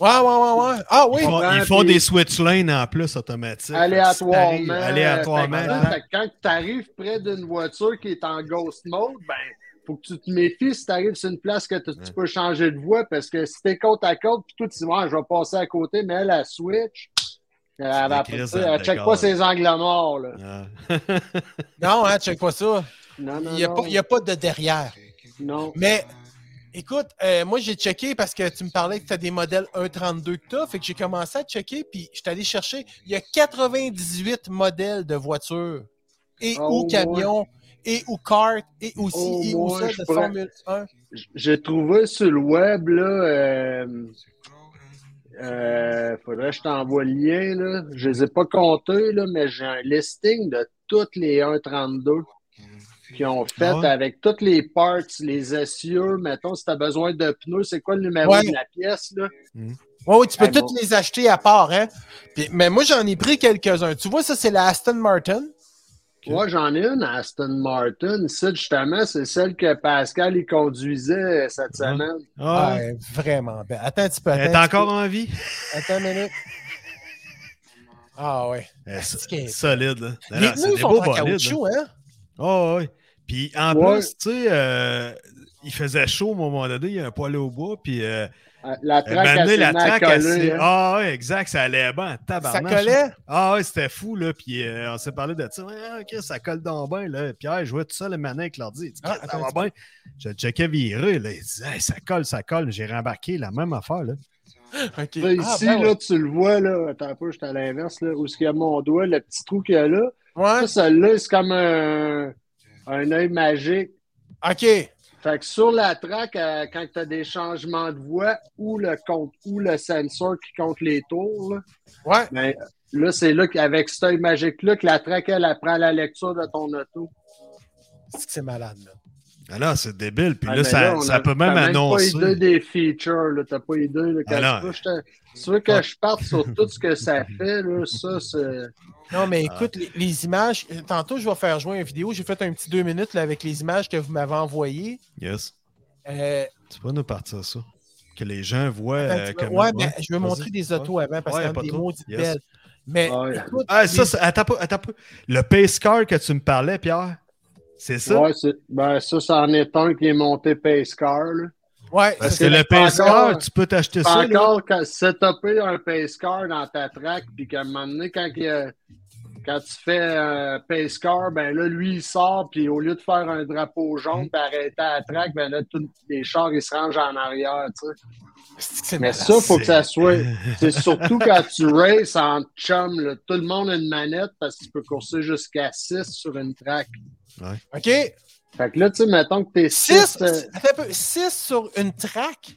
Ouais, ouais, ouais, ouais. Ah oui. Ils font, ils font des switch lanes en plus automatiques. Aléatoirement. Aléatoirement. Fait fait quand tu arrives près d'une voiture qui est en ghost mode, ben, faut que tu te méfies si tu arrives sur une place que tu tu peux changer de voie parce que si t'es côte à côte, puis toi, tu dis, ouais, je vais passer à côté, mais elle, elle switch. Elle, pas- crises elle, check pas ses angles morts, là. Ah. Non, hein, check pas ça. Non, non, Il n'y a, non. pas- il y a pas de derrière. Non. Mais écoute, euh, moi j'ai checké parce que tu me parlais que tu as des modèles 1.32 que tu as. Fait que j'ai commencé à checker, puis je suis allé chercher. Il y a 98 modèles de voitures et Oh, ou camions et ou kart et aussi Oh, et ou ça de pourrais- Formule 1. J'ai trouvé sur le web, là, euh, euh, faudrait que je t'envoie le lien, là. Je les ai pas comptés, là, mais j'ai un listing de toutes les 1.32 qui ont fait ouais? avec toutes les parts, les essieux. Mettons, si tu as besoin de pneus, c'est quoi le numéro Ouais. de la pièce, là? Oui, oui, tu peux Ah, toutes bon. les acheter à part, hein. Puis- mais moi j'en ai pris quelques-uns. Tu vois, ça c'est la Aston Martin. Moi, j'en ai une, Aston Martin. Ça, justement, c'est celle que Pascal, il conduisait cette Ah. semaine. Ah, Ouais, vraiment bien. Attends un petit peu. Elle est encore en vie? Attends une minute. Ah ouais. Elle est c'est solide. là. Les c'est des sont en caoutchouc, hein? Oh, oui. Puis en Ouais. plus, tu sais, euh, il faisait chaud au moment donné, il y a un poêle au bois, puis Euh, La un traque, la hein. Ah, oui, exact, ça allait bien, Ça collait? Ah, oui, c'était fou, là, puis euh, on s'est parlé de ça. Ouais, ok, ça colle donc bien, là. Pierre jouait tout seul le matin avec l'ordi. Il dit, Ah, ça va bien. Je checkais virer, là. Il dit, Hey, ça colle, ça colle. J'ai rembarqué la même affaire, là. Là, Ah, ici, ben là, ouais. tu le vois, là. Attends un peu, je suis à l'inverse, là. Où est-ce qu'il y a mon doigt, le petit trou qu'il y a là. Ouais. Ça, celui-là, c'est comme un, un œil magique. OK. Fait que sur la track, euh, quand tu as des changements de voie ou le compte ou le sensor qui compte les tours, là, Ouais. ben, là, c'est là qu'avec cet œil magique-là que la track, elle, elle prend la lecture de ton auto. C'est malade, là. Ah non, c'est débile. Puis Ah, là, ça, ça a- peut même t'as annoncer. pas idée des features, là. T'as pas idée, là. Quand Ah, tu, non. veux, tu veux que je parte sur tout ce que ça fait, là, ça, c'est... Non, mais Ah. écoute, les, les images, euh, tantôt, je vais faire jouer une vidéo. J'ai fait un petit deux minutes là, avec les images que vous m'avez envoyées. Yes. Euh, Tu peux nous partir ça. Que les gens voient attends euh, comment. ouais, mais je vais montrer des autos avant parce Ouais, qu'il y y a a pas des trop. maudites Yes. belles. Mais Ouais. écoute, Ah, ça, les- c'est- attends pas, attends pas. Le pace car que tu me parlais, Pierre, c'est ça? Ouais, c'est... Ben, ça, c'en est un qui est monté Pace Car, là. ouais, Parce que c'est- le pace encore- car, tu peux t'acheter ça. là. Encore, quand setupé un pace car dans ta track, puis qu'à un moment donné, quand, il tu fais un pace car, ben là, lui, il sort, puis au lieu de faire un drapeau jaune, puis arrêter à la track, ben là, tous les chars, ils se rangent en arrière, tu sais. que Mais ça, faut que ça soit. C'est surtout quand tu races en chum, là. Tout le monde a une manette parce que tu peux courser jusqu'à 6 sur une track. OK? Fait que là, tu sais, mettons que t'es 6 6. attends un peu. 6 sur une track.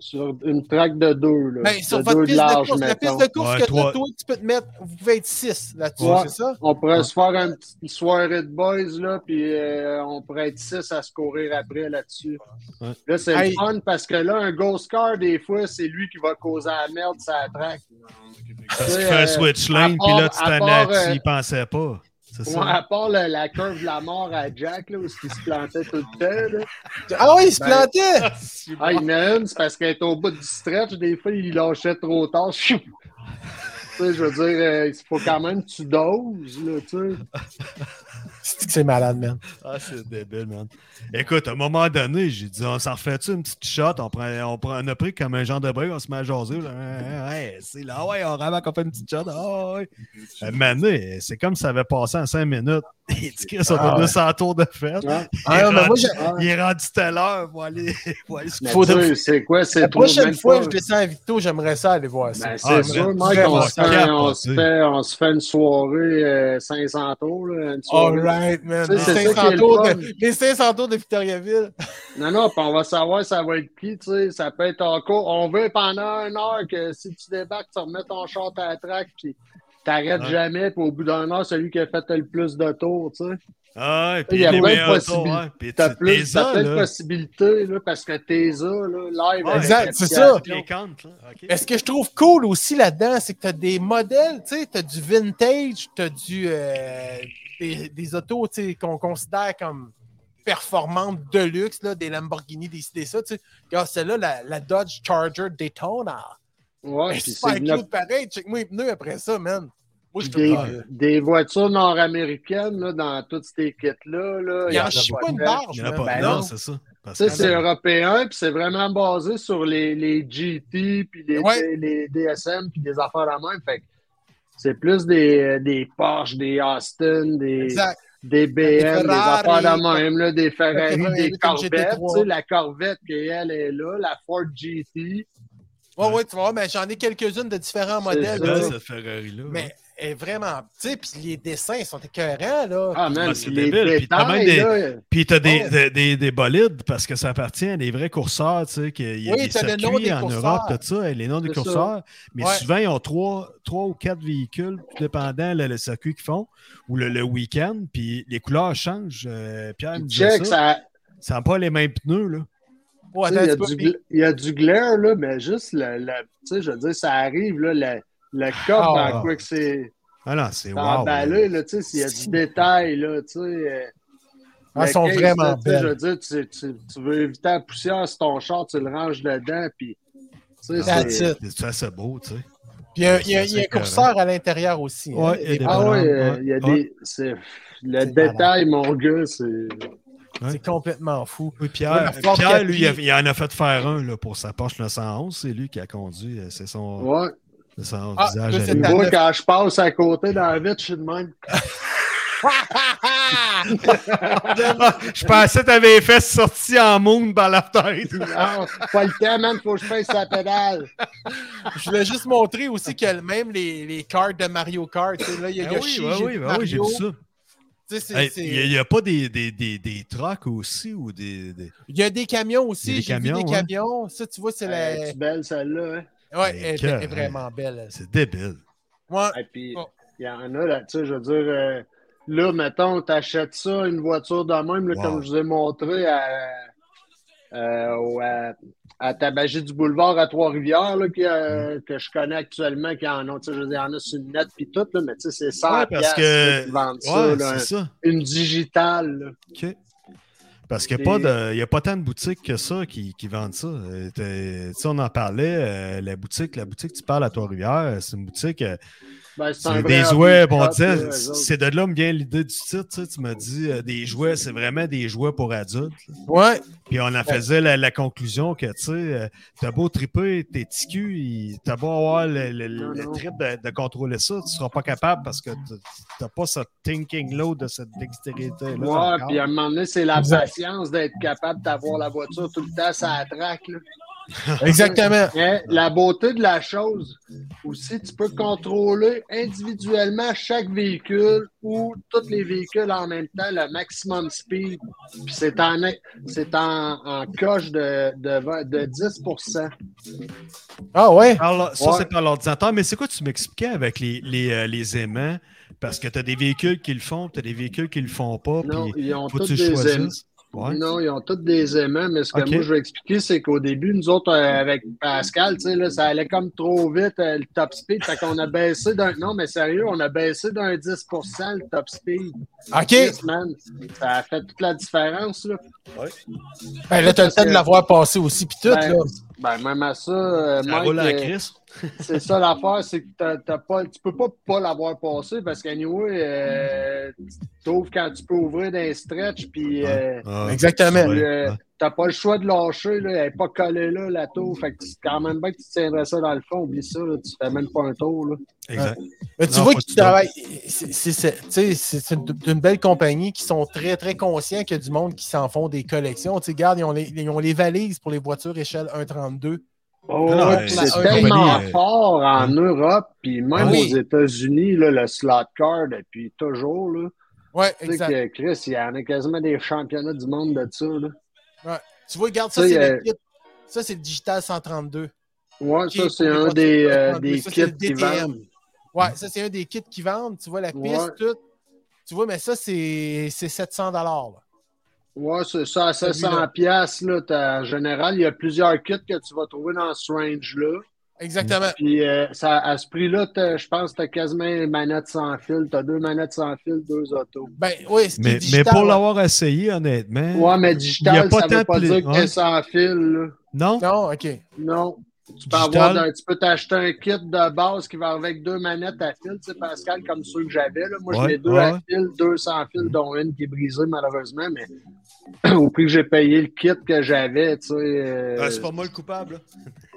Sur une track de deux. Là, Ben, sur de votre deux piste de large, course, la piste de course Ouais, que t'as, toi, tu peux te mettre, vous pouvez être 6 là-dessus, Ouais. c'est ça? On pourrait se faire une petite soirée de boys, là, puis euh, on pourrait être six à se courir après là-dessus. Ouais. Là, c'est Hey. fun parce que là, un ghost car, des fois, c'est lui qui va causer la merde la track. Parce qu'il fait un euh, switch lane, puis là, tu t'en part, as, tu euh, pensais pas. C'est Ouais, ça. à part le- la curve de la mort à Jack, là, où il se plantait tout le temps. Là. Ah oui, il se Ben, plantait! Ah, il y en a une, c'est parce qu'elle est au bout du stretch. Des fois, il lâchait trop tard. Chou! Tu sais, je veux dire, euh, il faut quand même que tu doses, là, tu sais. C'est que c'est malade, man. Ah, c'est débile, man. Écoute, à un moment donné, j'ai dit, on s'en refait-tu une petite shot? On, prend, on, prend, on a pris comme un genre de break, on se met à jaser. Là. C'est là, ouais, on ramène qu'on fait une petite shot. Ah, ouais. Euh, Mané, c'est comme si ça avait passé en cinq minutes. Il dit que ça Ah, a ouais. 200 tours de fête. Ouais. Il, Ah, est non, mais moi, rendu, j'ai- il est rendu tout à l'heure pour aller, pour aller se Faut de- c'est quoi? C'est La prochaine fois que je descends à Victo, j'aimerais ça aller voir ça. Ben, c'est Ah, sûr, Mike, on se, fait, vraiment on, se capoté. fait, on se fait une soirée euh, 500 tours. Là, une soirée. Man. Les sais, c'est ça 500, qui est le tours de, les 500 tours de Victoriaville. Non, non, puis on va savoir ça va être qui, tu sais. Ça peut être encore. On veut pendant une heure que si tu débarques, tu remets ton short à la track, puis t'arrêtes Ouais. jamais, puis au bout d'une heure, celui qui a fait le plus de tours, tu sais. Ah, ouais, puis Il y a plein de possibilités. T'as t'as plein de possibilités, là, parce que t'es là, là, live. Ouais, Exact, c'est ça. l'application. Les comptes, là. OK. Mais ce que je trouve cool aussi là-dedans, c'est que tu as des modèles, tu sais, tu as du vintage, tu as du, euh, des, des autos tu sais, qu'on considère comme performantes de luxe, là, des Lamborghini, des, des ça. tu sais. Regarde, celle-là, la, la Dodge Charger Daytona. Ouais, Elle est puis super c'est cute pareil. Check-moi les pneus après ça, man. Moi, je des, voitures nord-américaines, là, dans toutes ces kits-là. Là, Il y en a pas pas une de- barge, Il y en a man. pas. Ben non, non. c'est ça. Parce c'est européen, puis c'est vraiment basé sur les, les GT, puis les, Ouais. les DSM, puis des affaires à même. Fait que c'est plus des, des Porsche, des Austin, des, Exact. des BM, Des des, affaires de même, là, des Ferrari, Ferrari, des Corvettes. GT3. Tu sais, la Corvette, qui elle est là, la Ford GT. Ouais, ouais, tu voir, mais j'en ai quelques-unes de différents C'est modèles. ça. là. Belle, cette Ferrari-là. Mais est vraiment. Sais, puis les dessins sont écœurants, là. Ah, man, Ah, c'est les débile, puis t'as même des- là, Puis t'as des, Oh. des, des, des bolides parce que ça appartient à des vrais courseurs, tu sais, qu'il y a Oui, des circuits des en courseurs. Europe, tout ça, et les noms des ça. courseurs. Mais Ouais. souvent, ils ont trois, trois ou quatre véhicules, tout dépendant le, le circuit qu'ils font, ou le, le week-end, puis les couleurs changent. Euh, Pierre me check, ça. n'a pas les mêmes pneus, là. Il, y a du, gl- il y a du glare, là, mais juste, le, le- tu sais, je veux dire, ça arrive, là, le, cop Ah. dans quoi que c'est Ah non, c'est wow. emballé, là. là, tu sais, s'il y a du détail, là, tu sais. euh, Ah, Elles le sont case, vraiment là, Je veux dire, tu, tu, tu veux éviter la poussière sur ton char, tu le ranges dedans, puis, tu sais, That's c'est... beau, tu sais. Puis il y a, il y a- il y a un curseur à l'intérieur aussi. hein. Ouais, il y a des Ah ouais, euh, ouais, il y a des... Le détail, mon gars, c'est... C'est complètement fou. Oui, Pierre, Ford Pierre lui, il, a- Capi. il en a fait faire un là, pour sa Porsche 911. C'est lui qui a conduit. euh, C'est son, Ouais. C'est son Ah, visage. c'est Moi, quand je passe à côté dans la vitre, je suis de même. Je pensais que tu avais fait sortie en moon par la tête. Ah, pas le temps, man, faut que je fasse sa pédale. Je voulais juste montrer aussi que même les, les cartes de Mario Kart, là, il y a Ah oui, Yoshi, oui, j'ai oui, vu oui, oui, j'ai vu ça. Sais, c'est- Hey, Il n'y a, pas des, des, des, des trucks aussi ou des. des- Il y a des camions Il y a aussi. des J'ai vu camions, des hein. camions. Ça, tu vois, c'est Elle la. est belle, celle-là, hein? Ouais, elle, est- cœur, elle est vraiment belle. C'est débile. Ouais. Et puis, Oh. il y en a, là, tu sais, je veux dire, euh, là, mettons, t'achètes ça, une voiture de même, là, Wow. comme je vous ai montré à, euh, à, à Tabagie du Boulevard à Trois-Rivières, euh, que je connais actuellement, qui en ont, tu sais, je veux dire, il y en a sur une net puis tout, là, mais tu sais, c'est 100 Ouais, parce que- là, ça, là, ça. une digitale, là. OK. Parce qu'il n'y a, pas tant de boutiques que ça qui, qui vendent ça. Euh, t'es- Tu sais, on en parlait, euh, la boutique, la boutique que tu parles à Trois-Rivières, c'est une boutique. euh, Ben, c'est des jouets, bon, c'est de là me vient l'idée du titre, tu, m'as dit, euh, des jouets, c'est vraiment des jouets pour adultes. Ouais. Puis on en faisait la, la conclusion que, tu sais, euh, t'as beau triper, tes ticus, il- t'as beau avoir le, le- trip de, de contrôler ça, tu seras pas capable parce que t'as pas ce thinking load de cette dextérité-là. Ouais, puis à un moment donné, c'est la Exact. patience d'être capable d'avoir la voiture tout le temps, ça traque, là. Exactement. Mais la beauté de la chose, aussi, tu peux contrôler individuellement chaque véhicule ou tous les véhicules en même temps, le maximum speed. Puis c'est en, c'est en, en coche de, de, de 10% Ah ouais? Alors, ça, Ouais. c'est par l'ordinateur. Mais c'est quoi tu m'expliquais avec les, les, euh, les aimants? Parce que tu as des véhicules qui le font, tu as des véhicules qui le font pas. Non, puis ils ont tous tu des choisisses. aimants. Ouais. Non, ils ont tous des aimants, mais ce que moi je vais expliquer, c'est qu'au début, nous autres, euh, avec Pascal, tu sais, là, ça allait comme trop vite, euh, le top speed. Fait qu'on a baissé d'un. Non, mais sérieux, on a baissé d'un 10% le top speed. OK. Yes, man. Ça a fait toute la différence, là. Ben, là, t'as le temps de l'avoir passé aussi, puis tout, Ben, là. ben, même à ça, euh, Ça Mike, roule à euh. C'est ça l'affaire, c'est que t'as, t'as pas, tu peux pas pas l'avoir passé parce qu'anyway, euh, tu ouvres quand tu peux ouvrir d'un stretch, puis euh, Ah, Exactement. tu, euh, t'as pas le choix de lâcher, là, elle n'est pas collée là, la tour. Fait que c'est quand même bien que tu tiendrais ça dans le fond, oublie ça, là, tu fais même pas un tour. Là. Exact. Mais tu Non, vois qu'ils que tu travaillent. C'est c'est- c'est- tu sais, c'est- c'est une, une belle compagnie qui sont très, très conscients qu'il y a du monde qui s'en font des collections. Tu sais, regarde, ils ont, les, ils ont les valises pour les voitures échelle 1.32. Oh, ouais, c'est tellement compagnie, euh, fort en Europe, puis même Ah oui. aux États-Unis, le slot car depuis toujours. Là. Ouais, Tu sais que Chris, il y en a quasiment des championnats du monde de ça. Là. Tu vois, regarde, ça, c'est euh, le kit. Ça, c'est le Digital 132. Ouais, Qui ça, est c'est un des, euh, 132, des ça, c'est kits qui vendent. Ouais, ça, c'est un des kits qui vendent. Tu vois, la piste, Ouais. tout. Tu vois, mais ça, c'est c'est 700 là. Ouais, c'est ça, à Celui-là. 700 pièces là, t'as- en général, il y a plusieurs kits que tu vas trouver dans ce range-là. Exactement. Puis euh, ça, à ce prix-là, t'as- je pense que tu as quasiment une manette sans fil. Tu as deux manettes sans fil, deux autos. Ben, oui, ce qui est Mais, mais digital, pour l'avoir essayé, honnêtement. Ouais, mais Il y a digital, pas ça veut tant pas de dire que t'es ouais. sans fil. là. Non? Non, OK. Non. Tu peux, Digital. avoir tu peux t'acheter un kit de base qui va avec deux manettes à fil, tu sais, Pascal, comme ceux que j'avais. là. Moi, Ouais, l'ai deux ouais, à fil, deux sans fil, dont une qui est brisée, malheureusement, mais au prix que j'ai payé le kit que j'avais, tu sais. euh, Ah, c'est pas moi le coupable.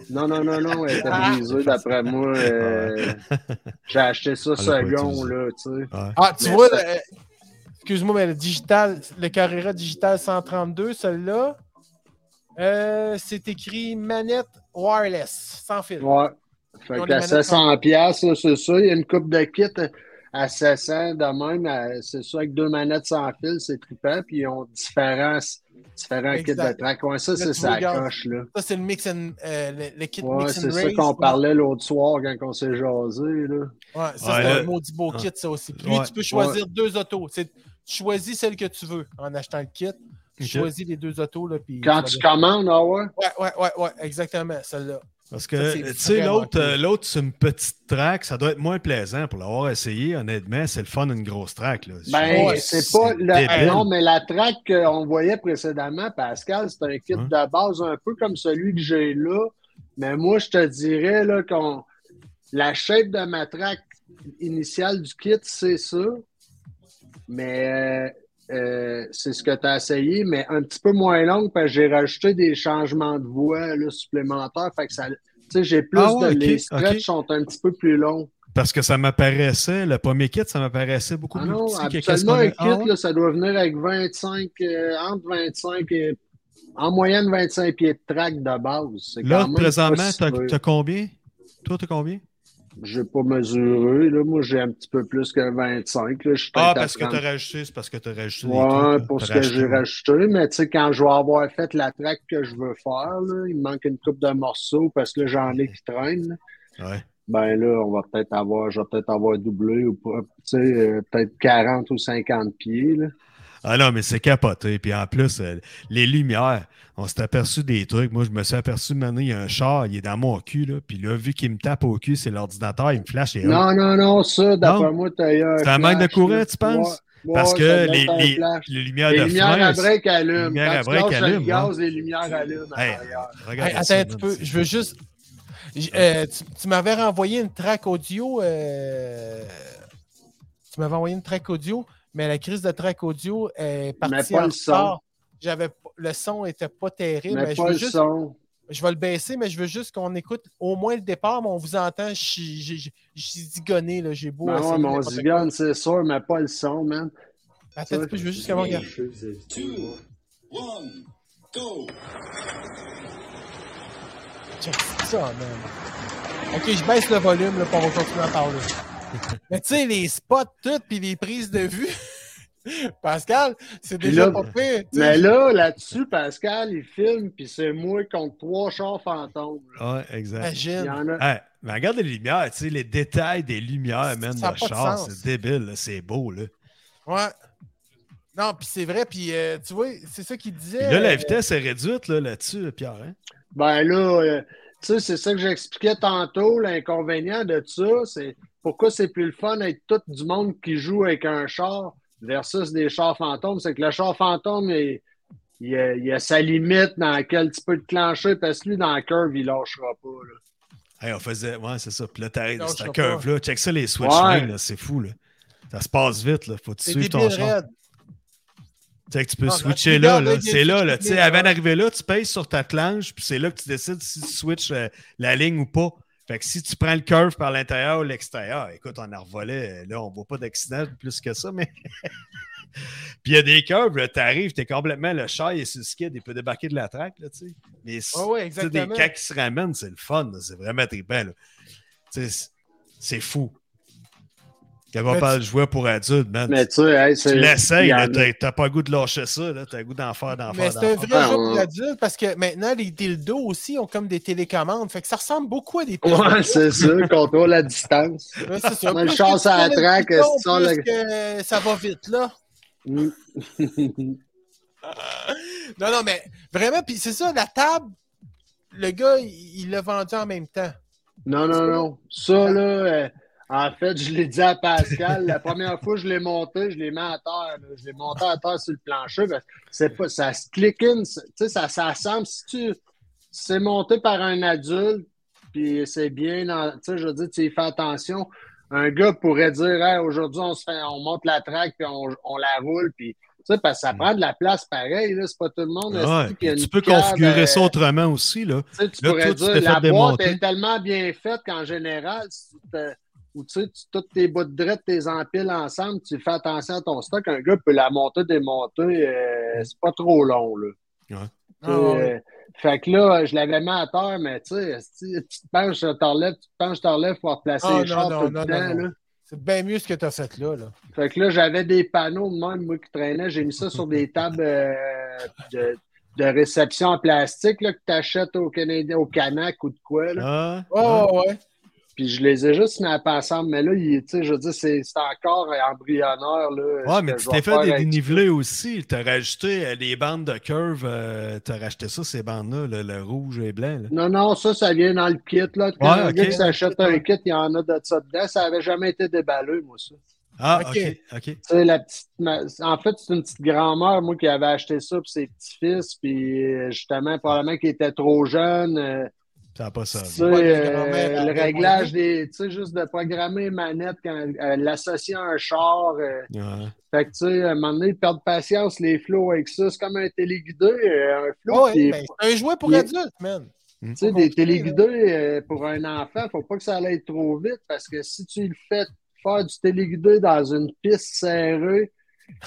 Non, non, non, non, elle était brisée, d'après moi. euh, J'ai acheté ça second, là, tu sais. Ouais. Ah, tu Mais vois, ça- le- excuse-moi, mais le digital, le Carrera Digital 132, celui-là, euh, c'est écrit manette wireless, sans fil. Ouais. Fait qu'à les manettes 700 pièces, c'est ça. Il y a une coupe de kit à 700 de même. C'est ça, avec deux manettes sans fil, c'est trippant. Puis ils ont différents, différents kits de track. Ouais, ça, c'est regardes. coche, là. Ça, c'est le mix and, euh, le, le kit Ouais, mix and c'est ça race. qu'on ouais. parlait l'autre soir quand on s'est jasé, là. Ouais, ça, Ouais, c'est un maudit beau Ouais. kit, ça aussi. Puis tu peux choisir deux autos. Tu choisis celle que tu veux en achetant le kit. Tu Ok. choisis les deux autos. Là, puis Quand tu commandes, ah ouais? Ouais, ouais, ouais, ouais, exactement, celle-là. Parce que, tu sais, l'autre, cool. euh, l'autre, c'est une petite track. Ça doit être moins plaisant pour l'avoir essayé. Honnêtement, c'est le fun d'une grosse track. Là. Ben, Ouais, c'est pas. le-. Non, mais la track qu'on voyait précédemment, Pascal, c'est un kit Hein? de base un peu comme celui que j'ai là. Mais moi, je te dirais là, qu'on. La shape de ma track initiale du kit, c'est ça. Mais euh, c'est ce que tu as essayé, mais un petit peu moins longue parce que j'ai rajouté des changements de voix là, supplémentaires. Fait que ça. Tu j'ai plus Ah ouais, de. les stretchs ok. sont un petit peu plus longs. Parce que ça m'apparaissait, le premier kit, ça m'apparaissait beaucoup Ah plus non, petit que qu'on un kit, Ah ouais? là, ça doit venir avec 25, euh, entre 25 et en moyenne 25 pieds de track de base. Là, présentement, peu. t'as combien? Toi, t'as combien? J'ai pas mesuré. Là. Moi, j'ai un petit peu plus que 25. Là. Ah, parce que 30. t'as rajouté, c'est parce que t'as rajouté des Ouais, trucs. pour ce que rajouté, j'ai rajouté. Mais tu sais, quand je vais avoir fait la track que je veux faire, là, il me manque une coupe de morceaux parce que là, j'en ai qui traînent. Ouais. Ben là, on va peut-être avoir, je vais peut-être avoir doublé ou pas. Tu sais, euh, peut-être 40 ou 50 pieds. Là. Ah non, mais c'est capoté. Puis en plus, euh, les lumières, on s'est aperçu des trucs. Moi, je me suis aperçu maintenant, il y a un char, il est dans mon cul. Là, puis là, vu qu'il me tape au cul, c'est l'ordinateur, il me flash. Et Non, non, non, ça, d'après moi, t'as eu un. C'est un manque de courant, tu penses? Parce ouais, que les, les, flash. les lumières Les de lumières à break allument. les lumières à tu break allument, gaz, les lumières allument. à Hey, regarde Hey, attends ça, un man, petit peu, c'est- je veux juste. euh, tu tu m'avais renvoyé une track audio. euh, Tu m'avais envoyé une track audio, mais la crise de track audio est partie pas en le son. J'avais pas- le son était pas terrible, mais, Mais je pas veux le juste, son. je vais le baisser, mais je veux juste qu'on écoute au moins le départ, mais on vous entend, je suis- je zigonné, là, j'ai beau. Non, essayer ouais, mais on zigonne, c'est sûr, mais pas le son, man. Attends je veux juste qu'on regarde. Two, one, go. check ça, man. Ok, je baisse le volume là, pour continuer à parler. Mais tu sais, les spots, tout, puis les prises de vue. Pascal, c'est déjà là, pas fait. Mais là, là-dessus, Pascal, il filme, puis c'est moi contre trois chars fantômes. là. Ouais, exact. Il y Imagine. en a. Hey, mais regarde les lumières, tu sais, les détails des lumières, pas de char, c'est débile, c'est beau, là. Ouais. Non, puis c'est vrai, puis euh, tu vois, c'est ça qu'il disait. Là, la euh, vitesse est réduite, là, là-dessus, Pierre, hein? Ben là, euh, tu sais, c'est ça que j'expliquais tantôt. L'inconvénient de ça, c'est pourquoi c'est plus le fun d'être tout du monde qui joue avec un char versus des chars fantômes? C'est que le char fantôme, il, il a, il a sa limite dans laquelle tu peux te clencher parce que lui, dans la curve, il lâchera pas. là. Hey, on faisait, ouais, c'est ça. Puis là, t'arrives cette curve-là. Check ça, les switch Ouais. c'est fou, là. Ça se passe vite, là. Faut que tu suives ton char. Tu sais que tu peux switcher là, là, C'est là, switch là. Tu sais, avant d'arriver là, tu payes sur ta planche, puis c'est là que tu décides si tu switches euh, la ligne ou pas. Fait que si tu prends le curve par l'intérieur ou l'extérieur, écoute, on en revolait. Là, on voit pas d'accident plus que ça, mais. Puis il y a des curves, là, t'arrives, t'es complètement le char, il est sur le skid, il peut débarquer de la track, là, tu sais. Mais Ouais, ouais, tu des cas qui se ramènent, c'est le fun, c'est vraiment trippant, là. Tu c'est fou. Quand on Mais parle de jouer pour adultes, man, Mais tu sais, hey, tu c'est- l'essayes, il a- t'as t'as pas le goût de lâcher ça, là, t'as le goût d'en faire, d'en Mais faire, c'est un vrai Ah, jeu pour ouais. l'adulte parce que maintenant, les dildos aussi ont comme des télécommandes. Fait que ça ressemble beaucoup à des Ouais, c'est ça, contrôle à distance. Ouais, c'est ça. Moi, le Plus char que sur la le le- que ça va vite, là. Non, non, mais vraiment, puis c'est ça, la table, le gars, il il l'a vendu en même temps. Non, non, non. Ça, là, euh, en fait, je l'ai dit à Pascal, la première fois que je l'ai monté, je l'ai mis à terre. là. Je l'ai monté à terre sur le plancher. C'est pas, ça se click in, ça, ça semble, si tu, c'est monté par un adulte, puis c'est bien, tu sais, je veux dire, tu y fais attention. Un gars pourrait dire, Hey, aujourd'hui, on se fait, on monte la traque, puis on, on la roule, puis, tu sais, parce que ça prend de la place pareil, là. C'est pas tout le monde, Ouais, a tu peux cave, configurer euh, ça autrement aussi, là. tu sais, tu Là, pourrais toi, dire la boîte démonter. est tellement bien faite qu'en général, si tu te- ou tu sais, tu- toutes tes bouts de drette, tes empiles ensemble, tu fais attention à ton stock. Un gars peut la monter, démonter, euh, c'est pas trop long. Là. Tu sais, Ah, ouais. euh, fait que là, je l'avais mis à terre, mais tu sais, tu te penches, tu te relèves, tu te penches, tu te relèves pour replacer Ah, les non, non, tout le non, temps. C'est bien mieux ce que tu as fait là. là. Fait que là, j'avais des panneaux de même, moi, qui traînaient. J'ai mis ça sur des tables euh, de, de réception en plastique là, que tu achètes au Canadien, au Canac ou de quoi. Là. Ah, Ouais, ah. ouais, ouais. Puis je les ai juste mis à pas ensemble, mais là, il, tu je veux dire, c'est encore embryonnaire. Là, Ouais, mais tu t'es fait des avec- dénivelés aussi. Tu as rajouté euh, des bandes de curve. euh, tu as racheté ça, ces bandes-là, le, le rouge et blanc. là. Non, non, ça, ça vient dans le kit. Là. Quand Ouais, un ok. gars qui s'achète un kit, il y en a de ça dedans. Ça n'avait jamais été déballé, moi, ça. Ah, Ok. OK, OK. Tu sais, la petite, ma- en fait, c'est une petite grand-mère, moi, qui avait acheté ça pour ses petits-fils, puis euh, justement, probablement qu'il était trop jeune. Ça n'a pas ça. euh, le réglage des. Tu sais, juste de programmer une manette, quand, euh, l'associer à un char. euh, Ouais. Fait que, tu sais, à un moment donné, perdent patience, les flots avec ça. C'est comme un téléguidé, euh, un flow. Ouais, ben, c'est un jouet pour adultes, man. tu sais, des téléguidés euh, pour un enfant, faut pas que ça aille trop vite parce que si tu le fais faire du téléguidé dans une piste serrée,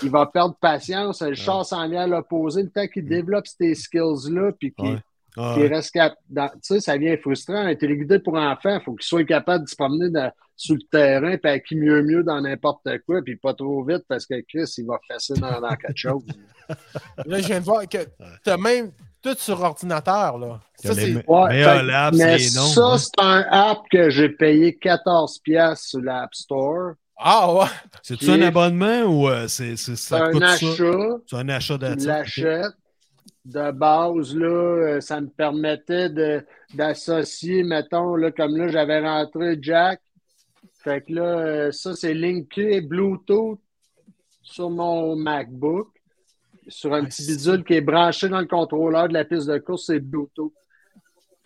il va perdre patience. Le char s'en vient à l'opposé. Le temps qu'il développe ces skills-là, puis qu'il Ouais. Ah, ouais. reste cap... dans- Tu sais, ça vient frustrant. Un téléguidé pour enfant, il faut qu'il soit capable de se promener dans- sur le terrain, puis à qui mieux mieux dans n'importe quoi, puis pas trop vite parce que Chris, il va fesser dans, dans quelque chose. Là, je viens de voir que tu as même tout sur ordinateur. Là. Ça, les c'est. Ouais, fait- mais c'est les noms. ça, hein. c'est un app que j'ai payé 14$ piastres sur l'App Store. Ah ouais. C'est-tu un abonnement ou euh, c'est, c'est, C'est ça un coûte ça? achat. C'est un achat Tu d'attitude. De base, là, euh, ça me permettait d'associer, mettons, là, comme là, j'avais rentré Jack. Fait que là, euh, ça, c'est linké Bluetooth sur mon MacBook. Sur un petit bidule qui est branché dans le contrôleur de la piste de course, c'est Bluetooth.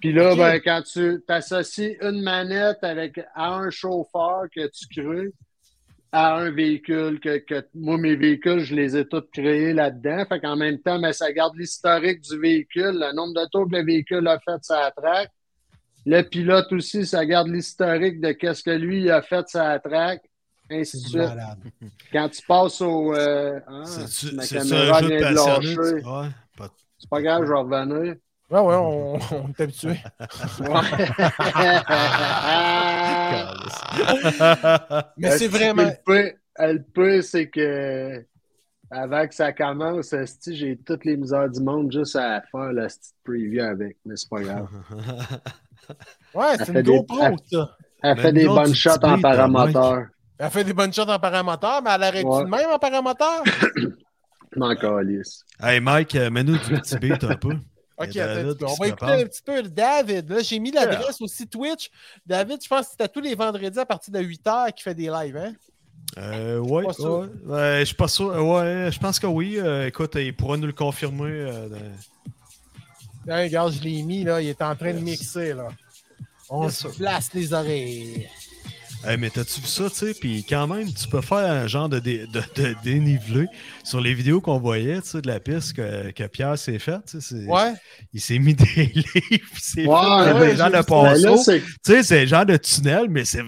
Puis là, ben, quand tu associes une manette avec, à un chauffeur que tu crées, à un véhicule que, que moi, mes véhicules, je les ai tous créés là-dedans. Fait qu'en même temps, mais ça garde l'historique du véhicule, le nombre de tours que le véhicule a fait sa track. Le pilote aussi, ça garde l'historique de qu'est-ce que lui a fait sa track, ainsi de suite. Quand tu passes au. euh, C'est-tu, ma c'est-tu caméra un jeu de vient de passionné? lâcher. tu- Ouais, pas- C'est pas grave, je vais revenir. Ouais, ouais, on, on est habitué. Mais c'est vraiment. Le peu, c'est que avant que ça commence, j'ai toutes les misères du monde juste à faire la petite preview avec, mais c'est pas grave. Ouais, c'est une des- GoPro, elle- ça. Elle fait des bonnes shots en t'as paramoteur. Elle fait des bonnes shots en paramoteur, mais elle arrête-tu Ouais. de même en paramoteur? M'en calisse. Hey Mike, euh, mets-nous du petit beat un peu. Ok, Et attends, David un petit peu. qui on va écouter un petit peu David. Là, j'ai mis l'adresse aussi Twitch. David, je pense que c'est tous les vendredis à partir de 8h qu'il fait des lives. Hein? Euh, ouais, Pas sûr. ouais, ouais, je suis pas sûr. Ouais, je pense que oui. Euh, écoute, il pourra nous le confirmer. euh, dans- Là, regarde, je l'ai mis, là. Il est en train de mixer, là. On Yes, se place les oreilles. Hey, mais t'as-tu vu ça, tu sais? Puis quand même, tu peux faire un genre de, dé- de, de dénivelé sur les vidéos qu'on voyait, tu sais, de la piste que, que Pierre s'est faite. tu sais, c'est- Ouais. Il s'est mis des livres, il s'est Ouais, des de c'est Tu sais, c'est le genre de tunnel, mais c'est. euh,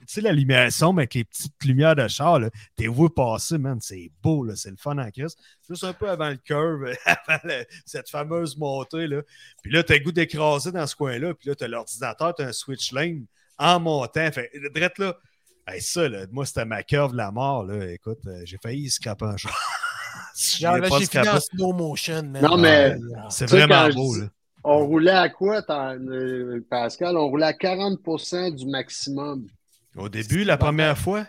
Tu sais, la lumière sombre avec les petites lumières de char, là, t'es vu passer, man. C'est beau, là. C'est le fun en crise. Juste un peu avant le curve, avant le- cette fameuse montée, là. Puis là, t'as le goût d'écraser dans ce coin-là. Puis là, t'as l'ordinateur, t'as un switch lane en montant. Fait, drette là. Hey, ça, là, moi, c'était ma curve de la mort, là. Écoute, euh, j'ai failli scraper un jour. Si je Genre, j'ai fini en slow motion, man. Non, mais- C'est vraiment je beau, là. On roulait à quoi, euh, Pascal? On roulait à 40% du maximum. Au début, la première fois?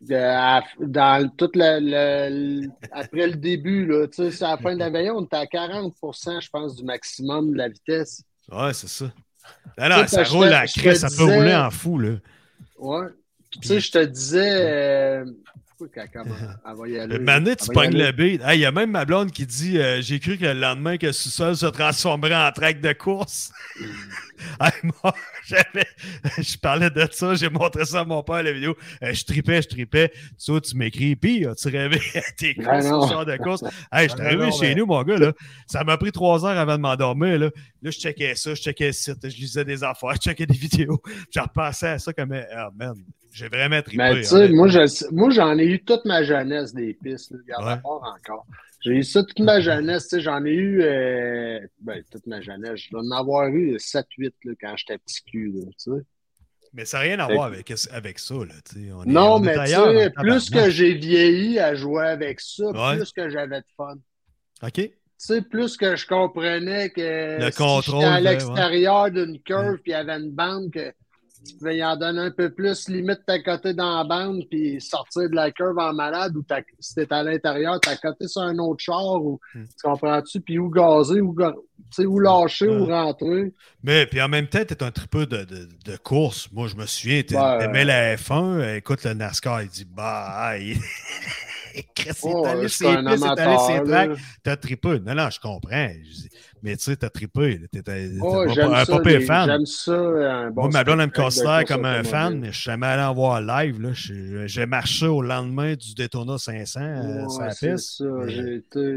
De- à- dans tout le, le- après le début, là, tu sais, c'est à la fin de la veille, on était à 40% je pense, du maximum de la vitesse. Ouais, c'est ça. Non, ça roule te- à je te crise, ça peut rouler en fou, là. Ouais. Tu sais, je te disais. euh, pourquoi qu'elle commence- elle va y aller? Le mané, tu pognes le beat. Hey, Il y a même ma blonde qui dit euh, J'ai cru que le lendemain que sous-sol se transformerait en track de course. hey, moi, j'avais- je parlais de ça, j'ai montré ça à mon père la vidéo. Euh, je tripais, je tripais. Tu vois, tu m'écris, puis as-tu rêvé à tes Ah courses ce de course? Hey, je suis Ah arrivé chez nous, mon gars. Là. Ça m'a pris trois heures avant de m'endormir. Là. là, je checkais ça, je checkais le site, je lisais des affaires, je checkais des vidéos. Je repensais à ça comme Ah, man, j'ai vraiment trippé. Mais tu sais, honnêtement. moi, je- moi, j'en ai eu toute ma jeunesse des pistes. Là, regarde, Ouais. part encore. J'ai eu ça toute ma jeunesse. tu sais, J'en ai eu, euh, ben, toute ma jeunesse. Je dois en avoir eu 7-8 là, quand j'étais petit cul. là. Mais ça n'a rien à Fait voir avec, avec ça. Là, on est- Non, on mais tu sais, plus que j'ai vieilli à jouer avec ça, Ouais. plus que j'avais de fun. OK. Tu sais, plus que je comprenais que Le si contrôle, j'étais à ouais, l'extérieur d'une curve puis il y avait une bande que tu pouvais y en donner un peu plus, limite t'as côté dans la bande puis sortir de la curve en malade ou si t'es à l'intérieur, t'as côté sur un autre char ou Hmm. tu comprends-tu, puis où gazer, ou, ga- tu sais, où lâcher, Ouais. ou rentrer. Mais puis en même temps, tu es un tripeux de, de, de course. Moi, je me souviens, tu Ouais. la F1. euh, Écoute, le NASCAR, il dit Bah, il... Chris, il est Oh, allé je sur suis les un pistes, il est allé tracks. T'as trippé. Non, non, je comprends. Je Mais tu sais, t'as trippé. T'es Oh, un les- fan. J'aime ça. Un bon Moi, ma blonde, elle me considère comme un fan, mais je suis jamais allé en voir live. J'ai marché au lendemain du Daytona 500 euh, Ouais, sur la piste.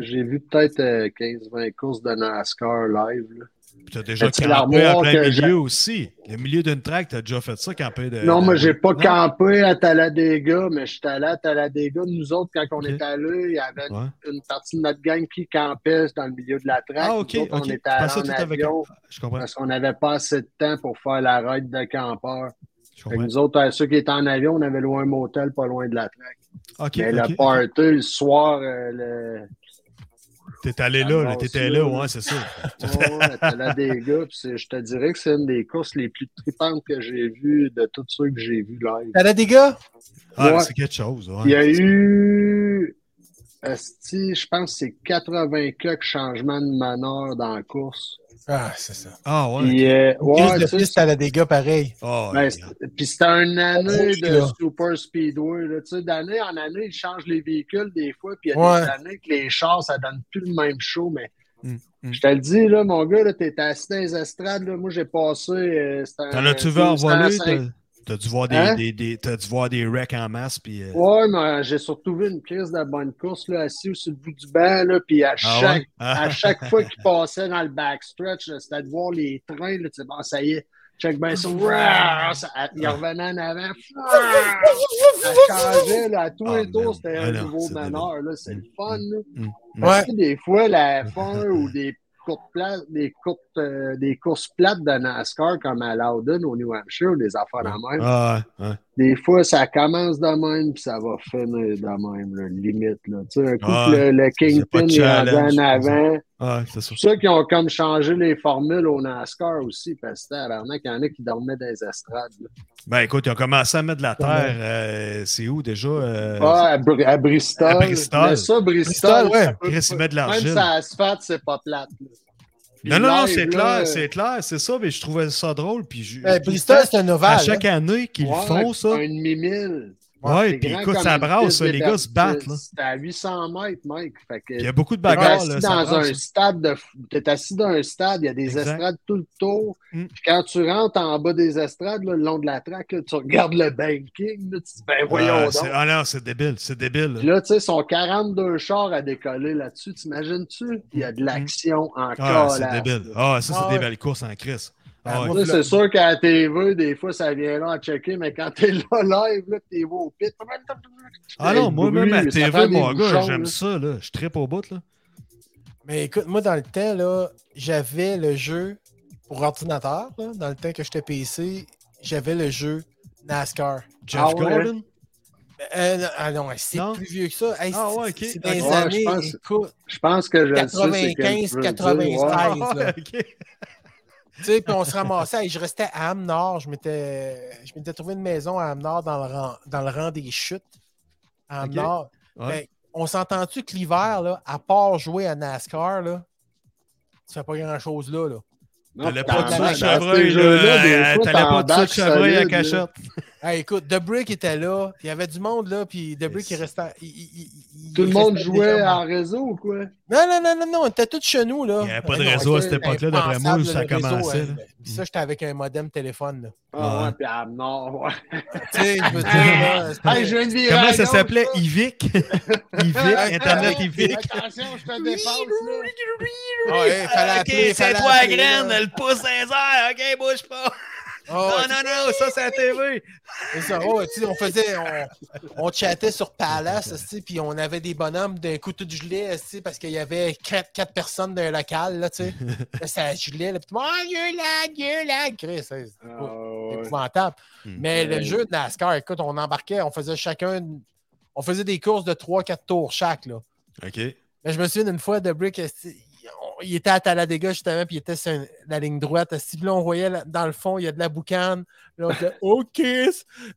J'ai vu peut-être euh, 15-20 courses de NASCAR live. là. Puis t'as déjà campé en l'armoire plein que milieu aussi. Le milieu d'une track, t'as déjà fait ça, camper de. Non, moi, j'ai pas Euh, Non? campé à Talladega, mais j'étais allé à Talladega. Nous autres, quand on Ok. est allés, il y avait Ouais. une partie de notre gang qui campait dans le milieu de la track. Ah, ok. Nous autres, ok. on était Je allés en avec. Je comprends. parce qu'on n'avait pas assez de temps pour faire la ride de campeur. Je nous autres, euh, ceux qui étaient en avion, on avait loin un motel pas loin de la track. Ok, mais le party, le soir, euh, le... T'es allé là, là, t'étais là, là. ouais, c'est ça. Ouais, Talladega, puis c'est- je te dirais que c'est une des courses les plus tripantes que j'ai vues de tous ceux que j'ai vus live. T'as des gars? Ah, Ouais. c'est quelque chose, ouais. Il y a eu, je pense que c'est 80 quelques changements de meneur dans la course. Ah, c'est ça. Ah, ouais. Puis, euh, ouais, sais, piste à la dégâts pareil. Ah, ben, c'est- puis c'était une année Oui, de là. Super Speedway. là. Tu sais, d'année en année, ils changent les véhicules des fois, puis il y a Ouais. des années que les chars, ça donne plus le même show, mais Mm, mm. je te le dis, là, mon gars, là, t'es assis dans les estrades, là, moi j'ai passé. euh, un- T'en as-tu vu 12 envoler? T'as- dû voir des, Hein? des, des- t'as dû voir des wrecks en masse, puis... euh, Ouais, mais j'ai surtout vu une crise de bonne course, là, assis sur le bout du banc, là, puis à Ah chaque, ouais? Ah. à chaque fois qu'il passait dans le backstretch, là, c'était de voir les trains, là, tu sais, bon, ça y est, check ben ça, il revenait en avant, ça changeait, là, à tous Ah, les tours, c'était un nouveau là, c'est le fun, là. Mm, mm. Ouais. Tu sais, des fois, la F1 ou des courtes plates, des courtes, euh, des courses plates de NASCAR comme à Loudon au New Hampshire, des affaires de même. Ah, ouais. Des fois, ça commence de même, puis ça va finir de même, là, limite. Là. Tu sais, un coup, que le, le Kingpin est rendu en avant. Ah, c'est pour ça qu'ils ont comme changé les formules au NASCAR aussi, parce que il y en a qui dormaient dans les estrades. là. Ben écoute, ils ont commencé à mettre de la terre. euh, c'est où déjà? Euh, Ah, à, Br- à Bristol. À Bristol. Mais ça, Bristol, Bristol, ouais. ça peut Chris, ils pas- mettent de Même l'argile. ça asphalte, c'est pas plate. là. Puis Non, non, non, live, c'est là, clair, c'est clair, c'est ça, mais je trouvais ça drôle. Puis je- Ben, Bristol, c'est un à ovale. chaque hein. année qu'ils ouais, font ça. Un demi-mille. Ouais, puis écoute, ça brasse, les gars se battent. C'est à 800 mètres, Mike. Il y a beaucoup de bagarres. ça dans un stade de t'es assis dans un stade, il y a des Exact. estrades tout le tour. Mm. Puis quand tu rentres en bas des estrades, là, le long de la traque, là, tu regardes le banking, là, tu dis ben voyons Ah, donc. c'est- ah non, c'est débile, c'est débile. Là, tu sais, ils sont 42 chars à décoller là-dessus. T'imagines-tu? Il y a de l'action en Ah, c'est débile. Ah, ça, c'est Ah, des belles courses en crise. Ah, Ah, ouais. Ça, C'est sûr qu'à la TV, des fois, ça vient là à checker, mais quand t'es là live, là, t'es au pit. Ah non, moi, même à TV, des mon gars, j'aime ça, là. Je tripe au bout, là. Mais écoute, moi, dans le temps, là, j'avais le jeu pour ordinateur. là, dans le temps que j'étais PC, j'avais le jeu NASCAR. Jeff Ah ouais? Gordon? Euh, non, ah non, c'est plus vieux que ça. Hey, Ah ouais, ok. C'est dans les Ouais, je années, pense- écoute, Je pense que je le sais, c'est quel 95, tu veux dire. 93. Ouais. Ah, là. tu sais, puis on se ramassait. Hey, je restais à Âme-Nord. Je m'étais je m'étais trouvé une maison à Âme-Nord dans, le rang- dans le rang des chutes. À Ok. Âme-Nord. Ouais. Ben, on s'entend-tu que l'hiver, là, à part jouer à NASCAR, là, tu fais pas grand-chose là. là? T'allais pas de ça chevreuil, T'allais pas de ça chevreuil à cachette. Hey, écoute, The Brick était là. Il y avait du monde là, puis The Brick, il restait. il- il- il- Tout le monde jouait en réseau ou quoi? Non, non, non, non, non, on était tous chez nous, là. Il y avait pas de Ah non, réseau à c'était cette époque-là, d'après moi, où ça réseau, commençait, là. Puis ça, j'étais avec un modem téléphone, là. Ah Ouais. ouais, puis à Nord, ouais. Tu sais, je veux dire, là, Hey, je virer Comment ça s'appelait? Ivic? Ivic, Internet Ivic. Attention, je te dépasse. Ah ouais, fallait appeler, fallait appeler, là. le pouce des airs, ok, bouge pas. Ah ouais, non, non, ça c'est la TV. c'est ça. Ouais, tu sais, on faisait, on, on chattait sur Palace, tu sais, puis on avait des bonhommes d'un coup tout gelé, tu sais, parce qu'il y avait quatre, quatre personnes d'un local, là, tu sais. Là, ça gelait, là, puis tout le monde, ah, Dieu lag, Dieu lag, Chris, c'est Ah, ouais. épouvantable. Hmm. Mais le jeu de NASCAR, écoute, on embarquait, on faisait chacun, on faisait des courses de 3-4 tours chaque, là. Ok. Mais je me souviens d'une fois de Brick, il était à Talladega justement, puis il était sur la ligne droite. Puis là, on voyait là- dans le fond, il y a de la boucane. Là, on disait, OK.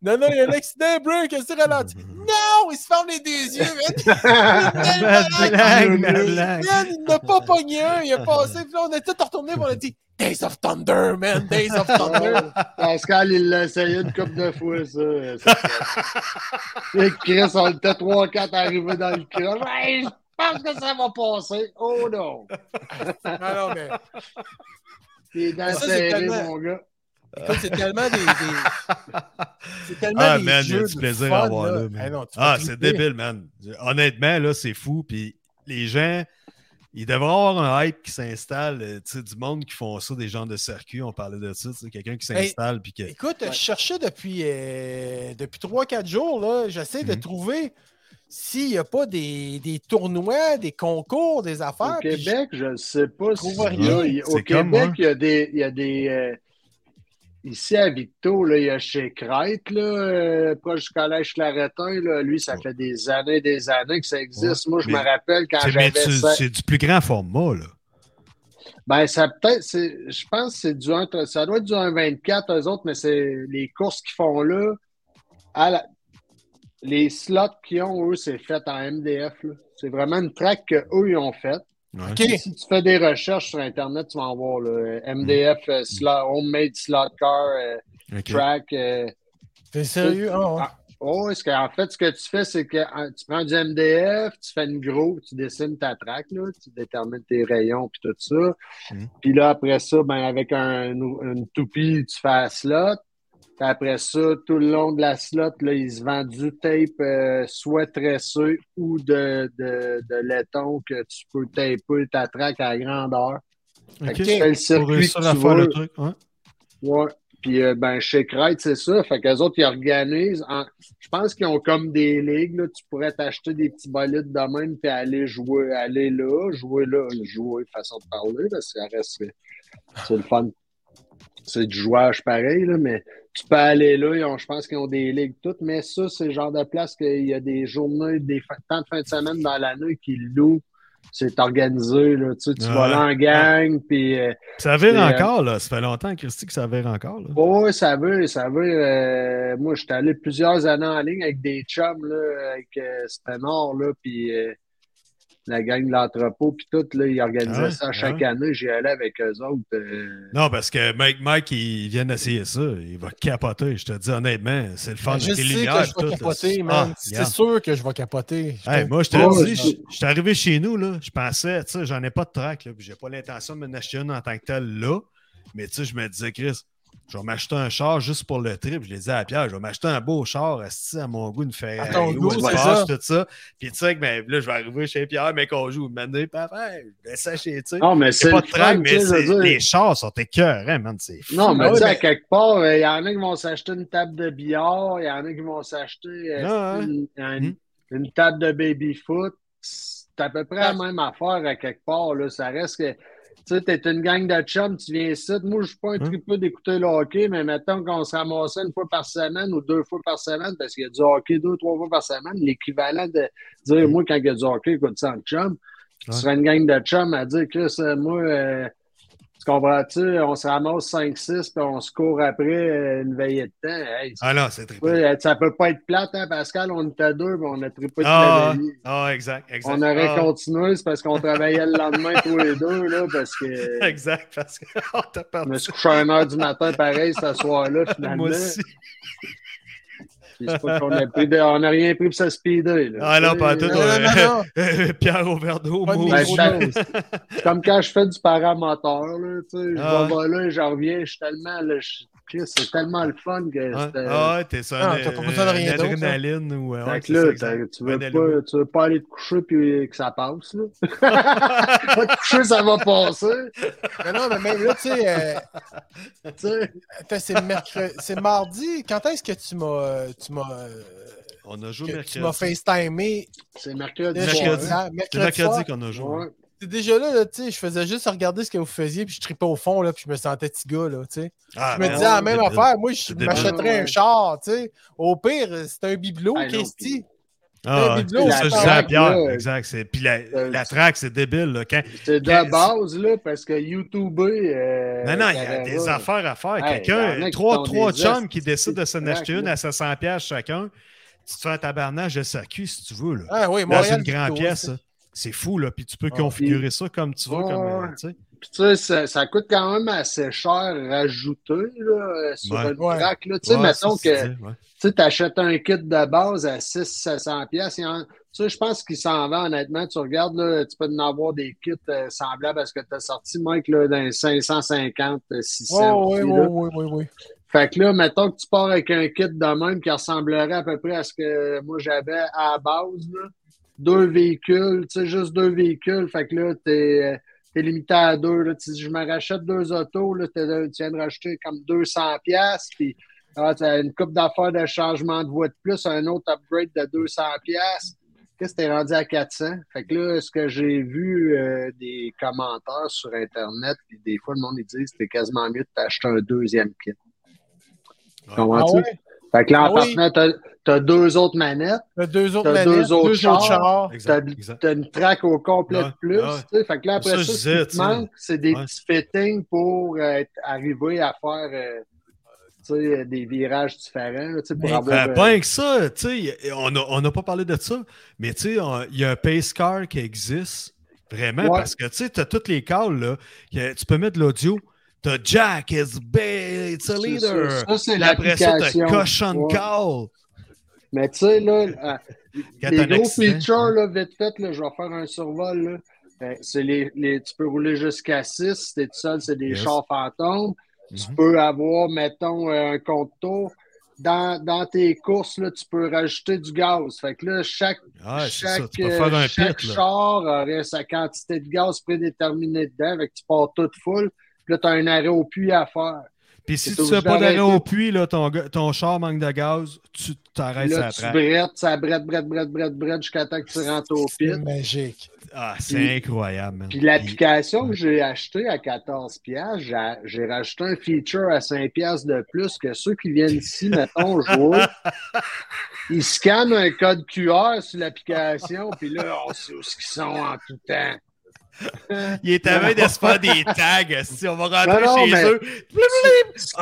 Non, non, il y a un accident, Brick, est-ce ralenti? Non, il se ferme les deux yeux. man. Il n'a pas pogné un, il a passé. Puis là, on est tous retournés, on a dit, Days of Thunder, man, Days of Thunder. Pascal, il l'a essayé une couple de fois, ça. Et Chris, on était 3-4 arrivés dans le crash. Hey, je pense que ça va passer. Oh non! non, non, mais T'es dans Ça, c'est serré, tellement- mon gars. écoute, c'est tellement des. des- C'est tellement Ah, des man, il y a jeux du plaisir fun, à avoir là. Eh non, Ah, c'est débile, man. Honnêtement, là, c'est fou. Puis les gens, ils devraient avoir un hype qui s'installe. euh, Tu sais, du monde qui font ça, des gens de circuit. On parlait de ça. tu sais, Quelqu'un qui Hey, s'installe. Puis que. Écoute, je cherchais depuis, euh, depuis 3-4 jours, là, j'essaie de Mhm. trouver s'il n'y a pas des, des tournois, des concours, des affaires. Au Québec, je ne sais pas si. là, Au Québec, il y a des. Il y a des euh, Ici à Victo, là, il y a chez Crête, là, euh, proche du collège Claretin. Là, lui, ça fait des années des années que ça existe. Moi, je Mais- me rappelle quand j'avais c'est du plus grand format, là. Ben, ça peut-être, c'est, je pense que c'est du 1, ça doit être du 1,24, eux autres, mais c'est les courses qu'ils font là. À la- les slots qu'ils ont, eux, c'est fait en MDF. C'est vraiment une track qu'eux, ils ont faite. Ouais. Si tu fais des recherches sur Internet, tu vas en voir. Là. MDF, euh, slot, homemade slot car, euh, track. euh, T'es sérieux? Ah, ouais. Ah, Oh, est-ce qu'en fait, ce que tu fais, c'est que hein, tu prends du MDF, tu fais une groove, tu dessines ta track, là, tu détermines tes rayons puis tout ça. Mm. Puis là, après ça, ben, avec un, une toupie, tu fais la slot. Après ça, tout le long de la slot, là, ils se vendent du tape euh, soit tressé ou de, de, de laiton que tu peux taper ta track à grandeur. Fait Ok. que tu fais le circuit que tu faire le veux. truc. Ouais. Ouais. Puis, euh, ben, chez Crête, c'est ça. Fait qu'eux autres, ils organisent. en- Je pense qu'ils ont comme des ligues, là. Tu pourrais t'acheter des petits bolides de même, puis aller jouer, aller là, jouer là, jouer, façon de parler, là. Ça reste, c'est le fun. C'est du jouage pareil, là, mais tu peux aller là. Ils ont, je pense qu'ils ont des ligues toutes, mais ça, c'est le genre de place qu'il y a des journées, des temps de fin de semaine dans l'année qui louent. C'est organisé, là. Tu sais, tu vas là en gang, puis. euh, Ça vire euh, encore, là. Ça fait longtemps, Christy, que ça vire encore. Là. oui, ça veut, ça veut. euh, moi, j'étais allé plusieurs années en ligne avec des chums, là, avec euh, Spenor, là, puis euh, la gang de l'entrepôt, puis tout, là, ils organisaient ça chaque année. J'y allais avec eux autres. euh, Non, parce que Mike, Mike, il vient d'essayer ça. Il va capoter. Je te dis honnêtement, c'est le fun Ben, je sais lumières. que je tout, vais là. capoter, man. Ah, c'est regarde. sûr que je vais capoter. Je Hey, te- moi, je te dis, je- je suis arrivé chez nous, là, je pensais, tu sais, j'en ai pas de track, là, puis j'ai pas l'intention de m'en acheter une en tant que telle là, mais tu sais, je me disais, Chris, je vais m'acheter un char juste pour le trip. Je l'ai dit à Pierre, je vais m'acheter un beau char, à mon goût, une Ferrari, À ton ou goût, tout ça. Puis tu sais, que ben, là, je vais arriver chez Pierre, mais qu'on joue, maintenant, papa, je laisse ça chez, tu sais. Non, mais C'est pas de tu mais les chars sont écœurants, man, c'est fou. Non, mais Ah tu sais, à quelque part, il y en a qui vont s'acheter une table de billard, il y en a qui vont s'acheter euh, une- Hmm? une table de baby-foot. C'est à peu près la même affaire à quelque part. Là. Ça reste que, tu sais, t'es une gang de chums, tu viens ici. Moi, je suis pas un Hein? tripeux d'écouter le hockey, mais mettons qu'on se ramassait une fois par semaine ou deux fois par semaine, parce qu'il y a du hockey deux, trois fois par semaine, l'équivalent de dire, moi, quand il y a du hockey, écoute ça en chum, tu serais une gang de chums à dire, Chris, euh, moi, euh, tu comprends-tu? On se ramasse 5-6 puis on se court après euh, une veillée de temps. Hey, Ah non, c'est trippant. ouais, ça peut pas être plate, hein, Pascal? On était deux, mais on a trippé toute Ah, la veillée. ah, exact, exact. On aurait Ah, continué, c'est parce qu'on travaillait le lendemain tous les deux, là, parce que Exact, parce qu'on t'a je perdu. me suis couché à 1h du matin, pareil, ce soir-là, finalement. Moi aussi. Puis c'est pas qu'on a pris de- on n'a rien pris pour se speeder, là. Ah non, pas tout. Non, non, non, non. Pierre maudit. Ben. C'est comme quand je fais du paramoteur, là, je Ah vais là, je reviens, je suis tellement, là, je- c'est tellement le fun que Ah, c'était- ah ouais, t'es sur Ah, t'as pas besoin de rien ça. adrénaline ou. ouais, Fait ouais, que c'est là, ça, tu veux, pas, tu veux pas aller te coucher puis que ça passe, là. pas te coucher, ça va passer, Mais non, mais même là, tu sais, euh, c'est mercredi, c'est mardi. Quand est-ce que tu m'as, euh, tu m'as, euh, On a joué mercredi. tu m'as FaceTimé? C'est mercredi. Mercredi. C'est mercredi qu'on a joué. C'est déjà là, là, tu sais, je faisais juste regarder ce que vous faisiez, puis je tripais au fond, là, puis je me sentais petit gars, là, tu sais. Ah, je me man, disais la c'est même débile. affaire. Moi, je C'est m'achèterais un char, tu sais. Au pire, c'est un bibelot, Ah, Christy. puis- Ah, Un ouais. bibelot, C'est ça, je la disais à track, Pierre. là. Exact. c'est- Puis la, Euh, la track, c'est débile. Là, quand... C'est de Qu'est-ce- base, là, parce que YouTube. Euh, Non, non, il y a des affaires à faire. Hey, Quelqu'un, trois, trois chums qui décident de s'en acheter une là. à 700$ piastres chacun, tu te fais un tabarnage de SAQ si tu veux. Là. Ah oui, Dans Montréal. une grande pièce. C'est fou. Là. Puis tu peux Ah, configurer ça comme tu veux. Ouais, Comme, euh, tu sais. Puis, tu sais, ça, ça coûte quand même assez cher rajouté là, euh, sur Ouais. une Ouais. track. Là. Tu sais, Ouais, mettons que tu achètes un kit de base à 600-700$. pièces Tu sais, je pense qu'il s'en vend, honnêtement. Tu regardes, là, tu peux en avoir des kits euh, semblables à ce que tu as sorti, Mike, là, dans les 550, euh, 600$. Oh, oui, oui, oui, oui. Fait que là, mettons que tu pars avec un kit de même qui ressemblerait à peu près à ce que moi j'avais à la base, là. Deux véhicules, tu sais, juste deux véhicules. Fait que là, t'es euh, t'es limité à deux. Là. Tu- Si je me rachète deux autos, là, t'es- tu viens de racheter comme 200 pièces puis ah, tu as une coupe d'affaires de changement de voie de plus, un autre upgrade de 200 pièces. Qu'est-ce que t'es rendu à 400? Fait que là, ce que j'ai vu euh, des commentaires sur Internet, puis des fois, le monde, ils disent que c'était quasiment mieux de t'acheter un deuxième kit. Ah ouais? Fait que là, en Ah oui. T'as, t'as deux autres manettes, T'as deux autres T'as manettes, deux autres chars. chars. t'as, t'as une track au complet Ouais, de plus. ouais. tu sais. Fait que là, après Ça, ce qui tu te sais. manque, c'est des Ouais. petits fittings pour euh, arriver à faire euh, tu sais, des virages différents, là, tu sais, pour Mais, avoir... Ben, euh, que ça, tu sais, y a- on n'a on a pas parlé de ça, mais tu sais, on- il y a un pace car qui existe, vraiment, Ouais. parce que tu as toutes les calls, là, tu peux mettre de l'audio, tu as Jack, it's, big, it's a leader. ça. Ça, c'est Puis après ça, tu as l'application. cochon Ouais. call. Mais tu sais, là, euh, les gros accident. features, là, vite fait, là, je vais faire un survol. Là. Euh, c'est les, les, tu peux rouler jusqu'à 6. Si t'es tout seul, c'est des Yes. chars fantômes. Tu Mhm. peux avoir, mettons, euh, un compte tour. Dans, dans tes courses, là, tu peux rajouter du gaz. Fait que là, chaque, Ah, chaque, euh, chaque pit, là. char aurait sa quantité de gaz prédéterminée dedans. Fait que tu pars toute full. Puis là, tu as un arrêt au puits à faire. Puis si tu obligé fais pas d'arrêt au puits, là, ton, ton char manque de gaz, tu t'arrêtes Là, sur la tu brettes, ça brette, brette, brette, brette, brette jusqu'à temps que tu rentres au C'est pit. magique. Ah, c'est incroyable, man. Puis l'application que j'ai achetée à 14$, piastres, j'ai- rajouté un feature à 5$ piastres de plus que ceux qui viennent ici, mettons, jouer. Ils scannent un code QR sur l'application, puis là, on sait où ils sont en tout temps. Il est à veille de se faire des tags. Si on va rentrer Non, non, chez mais- eux.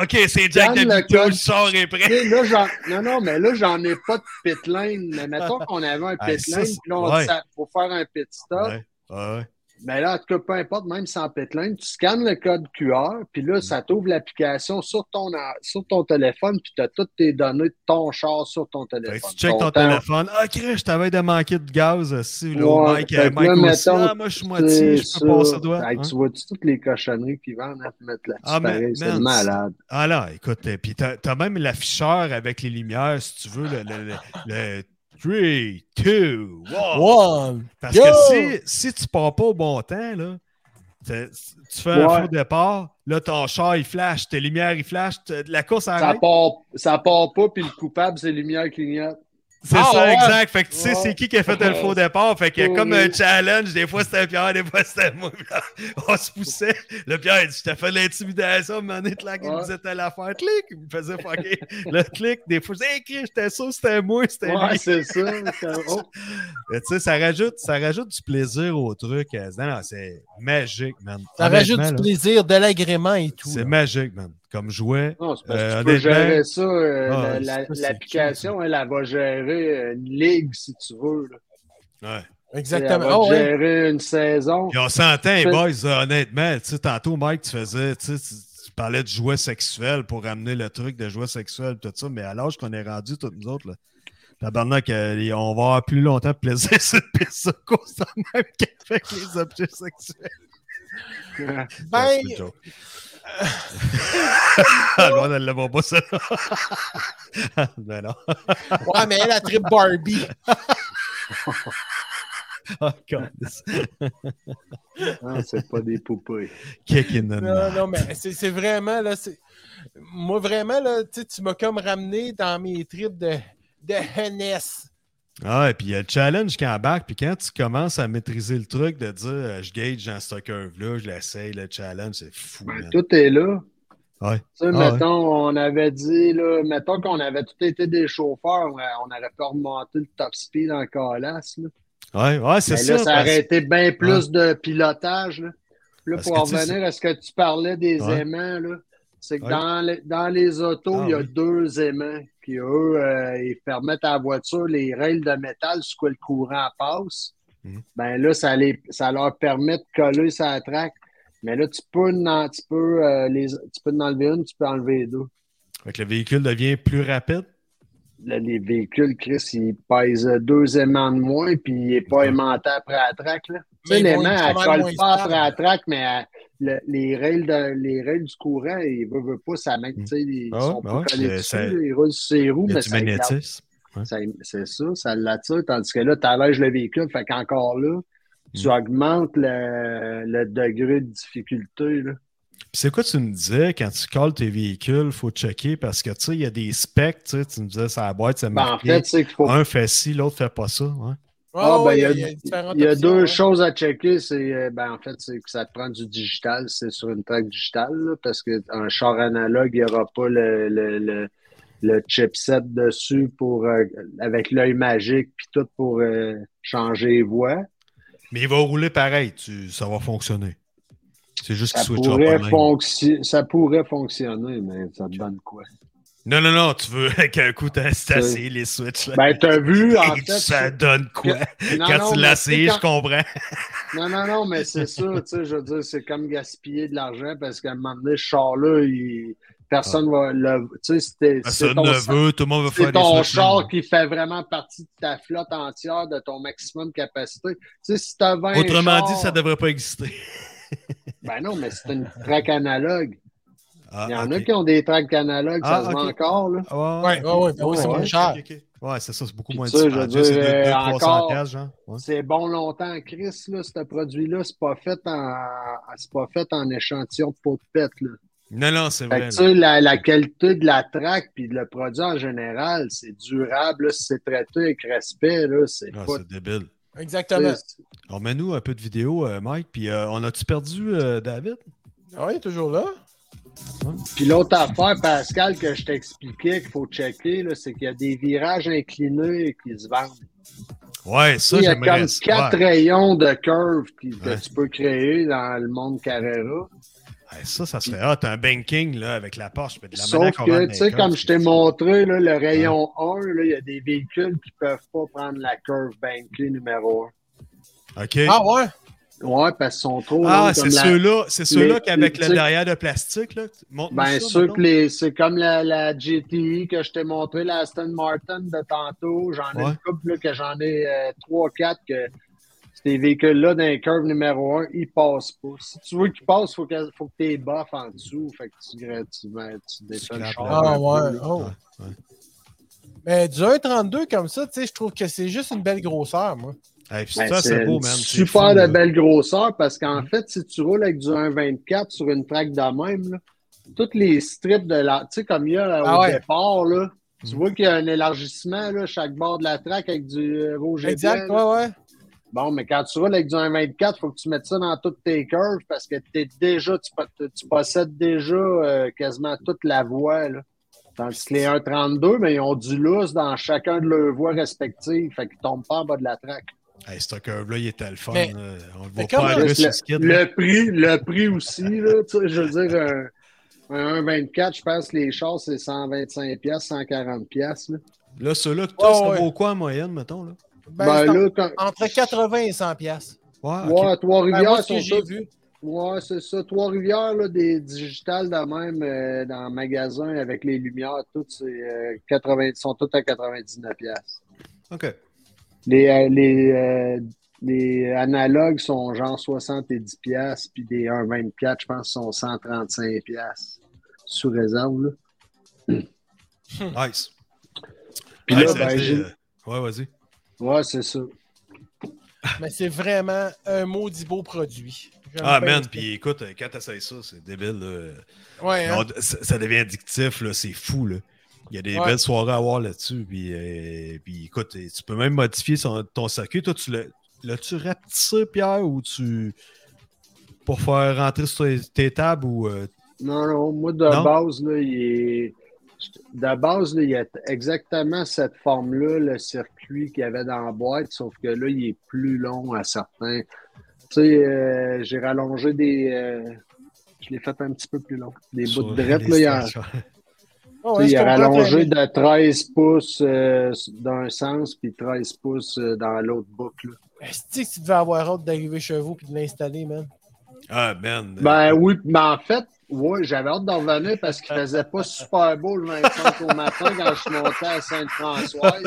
OK, c'est Jack de le char est prêt. là, non, non, mais là, j'en ai pas de pit lane. Mais mettons qu'on avait un Ah, pit lane, puis là, on ouais. dit, ça- faut faire un pit stop. Ouais, ouais. Mais là, en tout cas, peu importe, même sans pit lane, tu scannes le code QR, puis Mm. là, ça t'ouvre l'application sur ton, sur ton téléphone, puis tu as toutes tes données de ton char sur ton Fait téléphone. que tu checkes ton téléphone. Ah, Chris, je t'avais de manquer de gaz. Si, là, Ouais, Mike, fait euh, Mike là, aussi. mettons, Ah, moi, je suis moitié, je peux passer doigt. Hein? Tu vois-tu toutes les cochonneries qui vendent à te mettre là-dessus? Ah, c'est malade. Ah là, écoute, euh, puis t'as as même l'afficheur avec les lumières, si tu veux, le, le, le, le 3, 2, One. Parce Yo! que si, si tu pars pas au bon temps, là, tu fais un Ouais. faux départ, là, ton char, il flash, tes lumières, il flash, la course Ça arrête. part, ça part pas, puis le coupable, c'est Lumière clignote. C'est Ah, ça, ouais. exact. Fait que tu sais, Ouais. c'est qui qui a fait le faux départ. Fait que Oui. comme un challenge, des fois c'était Pierre, des fois c'était moi. Là, On se poussait. Le Pierre, il dit Je t'ai fait de l'intimidation, à un moment donné, clac, il me disait telle affaire, clic, il me faisait fucker. Le clic, des fois, je disais Hey, Chris, j'étais sûr c'était moi, c'était Ouais, lui. c'est ça. C'est- oh, Mais Tu sais, ça rajoute, ça rajoute du plaisir au truc. Non, non, c'est magique, man. Ça rajoute du là, plaisir, de l'agrément et tout. C'est là. magique, man. Comme jouet. Non, c'est parce Euh, que tu peux gérer ça. euh, Ah, la- L'application, elle, elle va gérer une ligue, si tu veux. là. Ouais. Exactement. Elle va Oh, ouais. gérer une saison. On s'entend, Fait- boys, honnêtement. Tu sais, tantôt, Mike, tu faisais, tu, sais, tu- tu parlais de jouets sexuels pour ramener le truc de jouets sexuels, tout ça, mais à l'âge qu'on est rendu, tous nous autres, là, tabarnak, euh, on va avoir plus longtemps de plaisir sur le piste même qu'avec les objets sexuels. Ben, Joke. Ah, elle l'a pas, ça. ben non. ouais, mais la trip Barbie. Câlisse. Non, c'est pas des poupées. Kick in the Non, nuts. non, mais c'est c'est vraiment, là, c'est... Moi, vraiment, là, tu m'as comme ramené dans mes trips de, de jeunesse. Ah, et puis il y a le challenge qui embarque, puis quand tu commences à maîtriser le truc de dire euh, je gauge dans ce curve-là, je l'essaye, le challenge, c'est fou. Ben, tout est là. Ouais. Tu sais, Ah, mettons, on avait dit, là, mettons qu'on avait tout été des chauffeurs, on on aurait pas remonté le top speed en calasse. Ouais, ouais, c'est ça. là, ça aurait été bien plus de pilotage. Là, là pour revenir à ce que tu parlais des aimants, là, c'est que Ouais. dans, les, dans les autos, Ah, il y a oui. deux aimants. Puis eux, euh, ils permettent à la voiture les rails de métal sur quoi le courant passe. Mhm. Ben là, ça, les, ça leur permet de coller sa traque. Mais là, tu peux, en, tu, peux, euh, les, tu peux en enlever une, tu peux enlever deux. Fait que le véhicule devient plus rapide? Là, les véhicules, Chris, ils pèsent deux aimants de moins, puis il n'est pas aimanté après la traque. Là. Tu sais, l'aimant, elle pas mal colle pas après la traque, mais elle- le- les, rails les rails du courant, ils ne veulent pas, ça ils Ah sont ouais, pas ouais, dessus, ça- ils roulent sur ses roues, mais ça magnétisme. Ouais. Ça- C'est ça, ça l'attire, tandis que là, tu allèges le véhicule, fait qu'encore là, tu Mm. augmentes le, le degré de difficulté. Là. Puis c'est quoi tu me disais quand tu colles tes véhicules, il faut checker parce que tu sais, il y a des specs, tu me disais sur la boîte, ça Ben, en fait, c'est qu'il faut un fait ci, l'autre fait pas ça. Ouais. Ah, ben, il y a, différentes il y a options, deux ouais. choses à checker. C'est, euh, ben, en fait, c'est que ça te prend du digital, c'est sur une traque digitale, là, parce qu'un char analogue, il n'y aura pas le, le, le, le chipset dessus pour, euh, avec l'œil magique, puis tout pour euh, changer les voix. Mais il va rouler pareil, tu, ça va fonctionner. C'est juste qu'il Ça switchera pourrait, pas même. ça pourrait fonctionner, mais ça te donne quoi? Non, non, non, tu veux qu'un coup t'as les switches. Là. Ben, t'as vu, en fait. ça donne quoi? Non, quand non, tu l'as essayé, quand- je comprends. Non, non, non, mais c'est ça, tu sais, je veux dire, c'est comme gaspiller de l'argent parce qu'à un moment donné, ce char-là, il... personne va le. Tu sais, c'était. c'est ton- ne veut, tout le monde veut C'est faire ton char qui fait vraiment partie de ta flotte entière, de ton maximum de capacité. Tu sais, si t'as 20 Autrement chars- dit, ça ne devrait pas exister. Ben non, mais c'est une traque analogue. Ah, Il y en a qui ont des traques analogues, Ah, ça se vend encore, là. Ah, Ouais, ouais, ouais, ben oui, c'est moins cher. Ouais, c'est ça, c'est beaucoup Puis moins dispendieux. C'est dire, deux- deux, euh, 300 encore- piastres, genre. Ouais. C'est bon longtemps, Chris, là, ce produit-là, c'est pas fait en c'est pas fait en échantillon de peau de pète, là. Non, non, c'est vrai. que, la, la qualité de la track puis le produit en général, c'est durable. là, si c'est traité avec respect, là, c'est Ah, pas. c'est débile. Exactement. sais, Alors, mets-nous un peu de vidéo, euh, Mike. Puis, euh, on a-tu perdu euh, David? Ah oui, toujours là. Puis l'autre affaire, Pascal, que je t'expliquais qu'il faut checker, c'est qu'il y a des virages inclinés qui se vendent. Ouais, ça, il y a comme quatre Ouais. rayons de curve qui- que Ouais. tu peux créer dans le monde Carrera. Ouais, ça, ça serait hot. Un banking là, avec la Porsche. puis de la Sauf que, tu sais, comme je t'ai montré, là, le rayon 1, là, il y a des véhicules qui ne peuvent pas prendre la curve bankée numéro 1. OK. Ah ouais? Ouais, parce qu'ils sont trop Ah, c'est ceux-là, c'est ceux-là qu'avec le derrière de plastique, là. Ben, ceux que les- c'est comme la, la GTI que je t'ai montré, la Aston Martin de tantôt. J'en ai une couple là, que j'en ai euh, trois, quatre que ces véhicules-là dans les curves numéro un, ils passent pas. Si tu veux qu'ils passent, il faut que, faut que tu les buffes en dessous. Fait que tu, tu, mets- tu défais le char. Ah ouais. Oh. Ouais, ouais. Mais du 1,32 comme ça, tu sais, je trouve que c'est juste une belle grosseur, moi. Hey, Ben, ça, c'est beau, man. Super fou, de là. belle grosseur parce qu'en fait, si tu roules avec du 1,24 sur une track de même, là, toutes les strips de la. Tu sais, comme il y a là, Ah au ouais. départ, là, tu Mhm. vois qu'il y a un élargissement, là, chaque bord de la track avec du euh, rouge et Exact, ouais, ouais. Bon, mais quand tu roules avec du 1,24, il faut que tu mettes ça dans toutes tes curves parce que t'es déjà, tu, po- tu possèdes déjà euh, quasiment toute la voie. Là. Tandis que les 1,32, mais ils ont du lousse dans chacun de leurs voies respectives. Fait qu'ils tombent pas en bas de la track. Hey, ce curve-là, il était le fun. Mais- là. On le voit pas arriver Juste sur le, skid. là. le prix, le prix aussi, là, tu sais, je veux dire, un, un 1,24, je pense que les chars, c'est 125$, 140$. Là. Là, ceux-là, que toi, ça vaut quoi en moyenne, mettons? Là? Ben, Ben, là, quand, entre 80 et 100 piastres. Ouais, ouais, ok. Ben, Trois-Rivières moi, ce sont que j'ai toutes- vu. Ouais, c'est ça. Trois-Rivières, là, des digitales de même euh, dans le magasin avec les lumières, toutes, c'est, euh, 80, sont toutes à 99$. piastres. OK. Les, euh, les, euh, les analogues sont genre 70$, piastres, puis des 1,24$, je pense, sont 135$. piastres. Sous réserve, là. Nice. Puis là, ben, euh, Ouais, vas-y. Ouais, c'est ça. Mais c'est vraiment un maudit beau produit. Ah, man, puis écoute, quand t'essayes ça, c'est débile. là. Ouais, hein? Non, ça, ça devient addictif, là, c'est fou. Là. Il y a des Ouais. belles soirées à avoir là-dessus. Puis, euh, puis écoute, tu peux même modifier son- ton circuit. Toi, tu l'as- l'as-tu rapetissé, Pierre, ou tu. pour faire rentrer sur tes, tes tables ou. euh, Non, non, moi, de Non? base, là, il est. De base, là, il y a exactement cette forme-là, le circuit qu'il y avait dans la boîte, sauf que là, il est plus long à certains. Tu sais, euh, j'ai rallongé des. euh, je l'ai fait un petit peu plus long. Des sur bouts de drette, là, il y a? Oh, il a rallongé de 13 pouces euh, d'un sens, puis 13 pouces euh, dans l'autre boucle. Est-ce que tu devais avoir hâte d'arriver chez vous et de l'installer, man? Ah, man. Ben oui, mais en fait, ouais, j'avais hâte d'en revenir parce qu'il faisait pas super beau le 25 au matin quand je suis monté à Sainte-Françoise.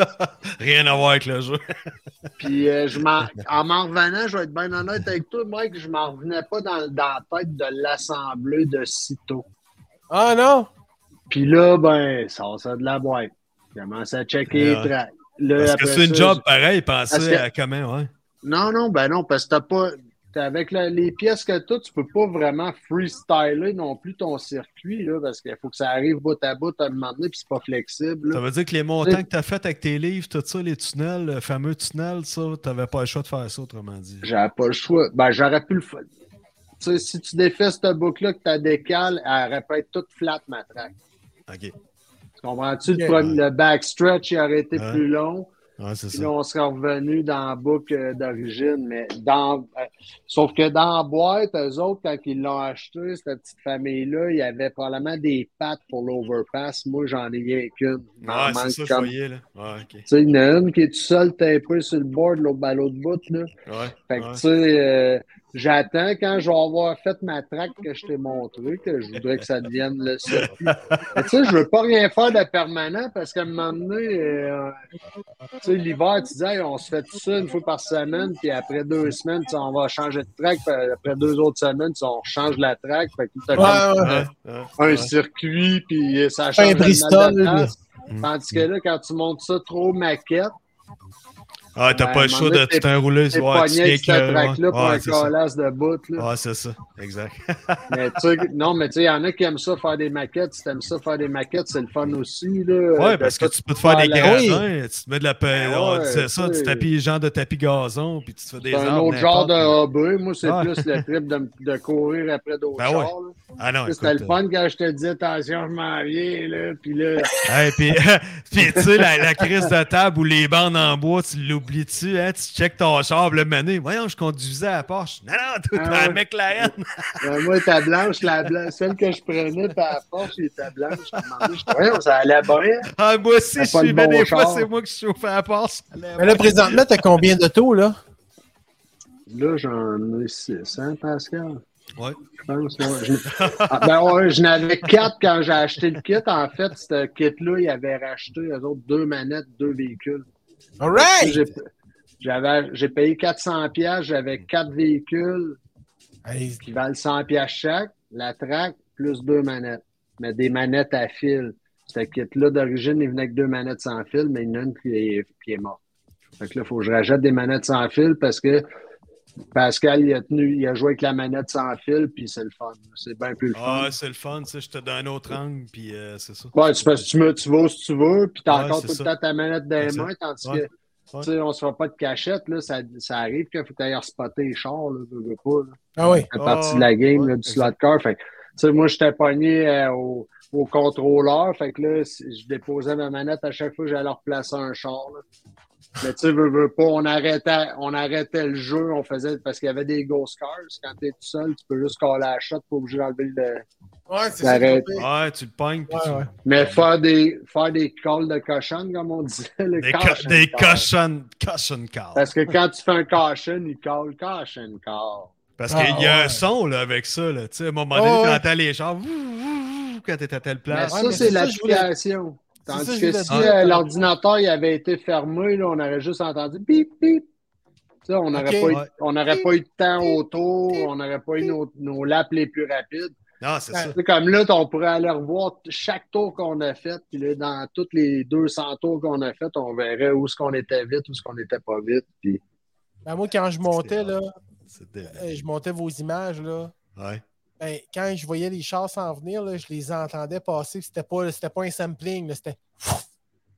Rien à voir avec le jeu. Puis euh, je m'en, en m'en revenant, je vais être bien honnête avec toi, Mike, je m'en revenais pas dans, dans la tête de l'assembler de sitôt. Ah non? Puis là, ben, ça ça de la boîte. Commence à checker Ouais. les tracks. Là, Parce que c'est une job pareil, pensez que- à comment, ouais. Non, non, ben non, parce que t'as pas. t'as- Avec la- les pièces que tu as, tu peux pas vraiment freestyler non plus ton circuit, là, parce qu'il faut que ça arrive bout à bout à un moment donné, puis c'est pas flexible. là. Ça veut dire que les montants que tu as fait avec tes livres, tout ça, les tunnels, le fameux tunnel, ça, tu n'avais pas le choix de faire ça, autrement dit. J'avais pas le choix. Ben, j'aurais pu le faire. Tu sais, si tu défais cette boucle-là, que tu décales, elle aurait pu être toute flat, ma track. OK. Tu comprends-tu? Le, backstretch, il aurait été Ouais. plus long. Ouais, c'est ça. là, on serait revenu dans la boucle euh, d'origine. Mais dans. euh, sauf que dans la boîte, eux autres, quand ils l'ont acheté, cette petite famille-là, il y avait probablement des pattes pour l'overpass. Moi, j'en ai rien qu'une. Ouais, c'est ça, je comme- voyais, là. Ouais, OK. Tu sais, il y en a une qui est tout seul tapée sur le board, l'autre à l'autre bout, là. Ouais. Fait que, tu sais, euh, j'attends quand je vais avoir fait ma track que je t'ai montré, que je voudrais que ça devienne le circuit. Mais tu sais, je veux pas rien faire de permanent parce qu'à un moment donné, euh, tu sais, l'hiver, tu dis, Hey, on se fait tout ça une fois par semaine, puis après deux semaines, on va changer de track, puis après deux autres semaines, on change la track. Fait que Ouais, ouais. Ouais, ouais, un ouais. circuit, puis ça Un change le Bristol. Mm. Tandis que là, quand tu montes ça trop maquette, Ah, t'as Ben, pas le choix de tout enrouler. Cette euh, track-là pour un c'est ça. colasse de bout. Ouais, c'est ça. Exact. Mais tu sais, non, mais tu sais, il y en a qui aiment ça faire des maquettes. Si t'aimes ça faire des maquettes, c'est le fun aussi. Là, Ouais, parce que tu peux te faire des la- gradins, tu te mets de la Ben disait ça, tu tapis genre de tapis gazon, puis tu te fais des C'est un autre genre de hobby. Moi, c'est plus le trip de, de courir après d'autres Ben chars. Ah non, C'était le fun quand je te dis attention, je m'en viens. Là, puis là, puis, tu sais, la, la crise de table ou les bandes en bois, tu l'oublies-tu, hein? Tu checkes ton char, le mané. Voyons, je conduisais à la Porsche. Non, non, toi, Ah la ouais. McLaren. ben, moi, ta blanche, la blanche, celle que je prenais, par la force, elle était blanche. Voyons, ça allait bien. Ah, moi aussi, je suivais bon des fois, c'est moi qui chauffais à la Porsche. Mais là, présentement, t'as combien d'autos, là? Là, j'en ai six, hein, Pascal? Ouais. Je pense, ouais. Je- Ah, ben, ouais, j'en avais quatre quand j'ai acheté le kit. En fait, ce kit-là, ils avaient racheté, eux autres, deux manettes, deux véhicules. Alright! J'ai- payé 400 pièces, j'avais quatre véhicules qui valent 100 pièces chaque, la track plus deux manettes. Mais des manettes à fil. Ce kit-là, d'origine, il venait avec deux manettes sans fil, mais il y en a une qui est, qui est morte. Fait que là, il faut que je rajoute des manettes sans fil parce que Pascal, il a tenu, il a joué avec la manette sans fil, puis c'est le fun. C'est bien plus le fun. Ah, c'est le fun, tu sais, je te donne un autre angle, puis euh, c'est ça. Ouais, tu, parce que tu, me- tu vas où si tu veux, puis t'as Ouais, encore tout le temps ta manette dans les mains, tandis Ouais. que, Ouais. tu sais, on se fait pas de cachette, là, ça, ça arrive qu'il faut que tu ailles spotter les chars, là, veux pas, là. Ah oui. Ah, partie de la game, ouais, là, du slot car. Fait tu sais, moi, j'étais pogné euh, au, au contrôleur, fait que là, si- je déposais ma manette à chaque fois que j'allais replacer un char, là. Mais tu sais, veux, veux pas, on arrêtait, on arrêtait le jeu, on faisait, parce qu'il y avait des ghost cars. Quand t'es tout seul, tu peux juste coller la shot, pas obligé d'enlever le, Ouais, c'est ça. Ouais, tu le pognes, puis Ouais, tu- ouais. Mais faire des, faire des calls de cochon, comme on disait. Le Des, caution co- des call. cochons, cochon cars. Parce que quand tu fais un caution, il call caution call. Parce Ah, qu'il y a ouais. un son là, avec ça. Là. Tu sais, À un moment Ah, donné, ouais. t'entends les wouh, quand t'es à telle place. Ouais, ça, c'est l'application. Tandis que si euh, l'ordinateur il avait été fermé, là, on aurait juste entendu bip, bip. On n'aurait pas, Ouais. on pas eu de temps autour, on n'aurait pas eu nos, nos laps les plus rapides. Non, c'est ça. Comme là, on pourrait aller revoir chaque tour qu'on a fait, puis là, dans tous les 200 tours qu'on a fait, on verrait où est-ce qu'on était vite, où est-ce qu'on n'était pas vite. Puis... Ben, moi, quand je montais, là, euh, je montais vos images, là. Ouais. Ben, quand je voyais les chars s'en venir, là, je les entendais passer. C'était pas, c'était pas un sampling, c'était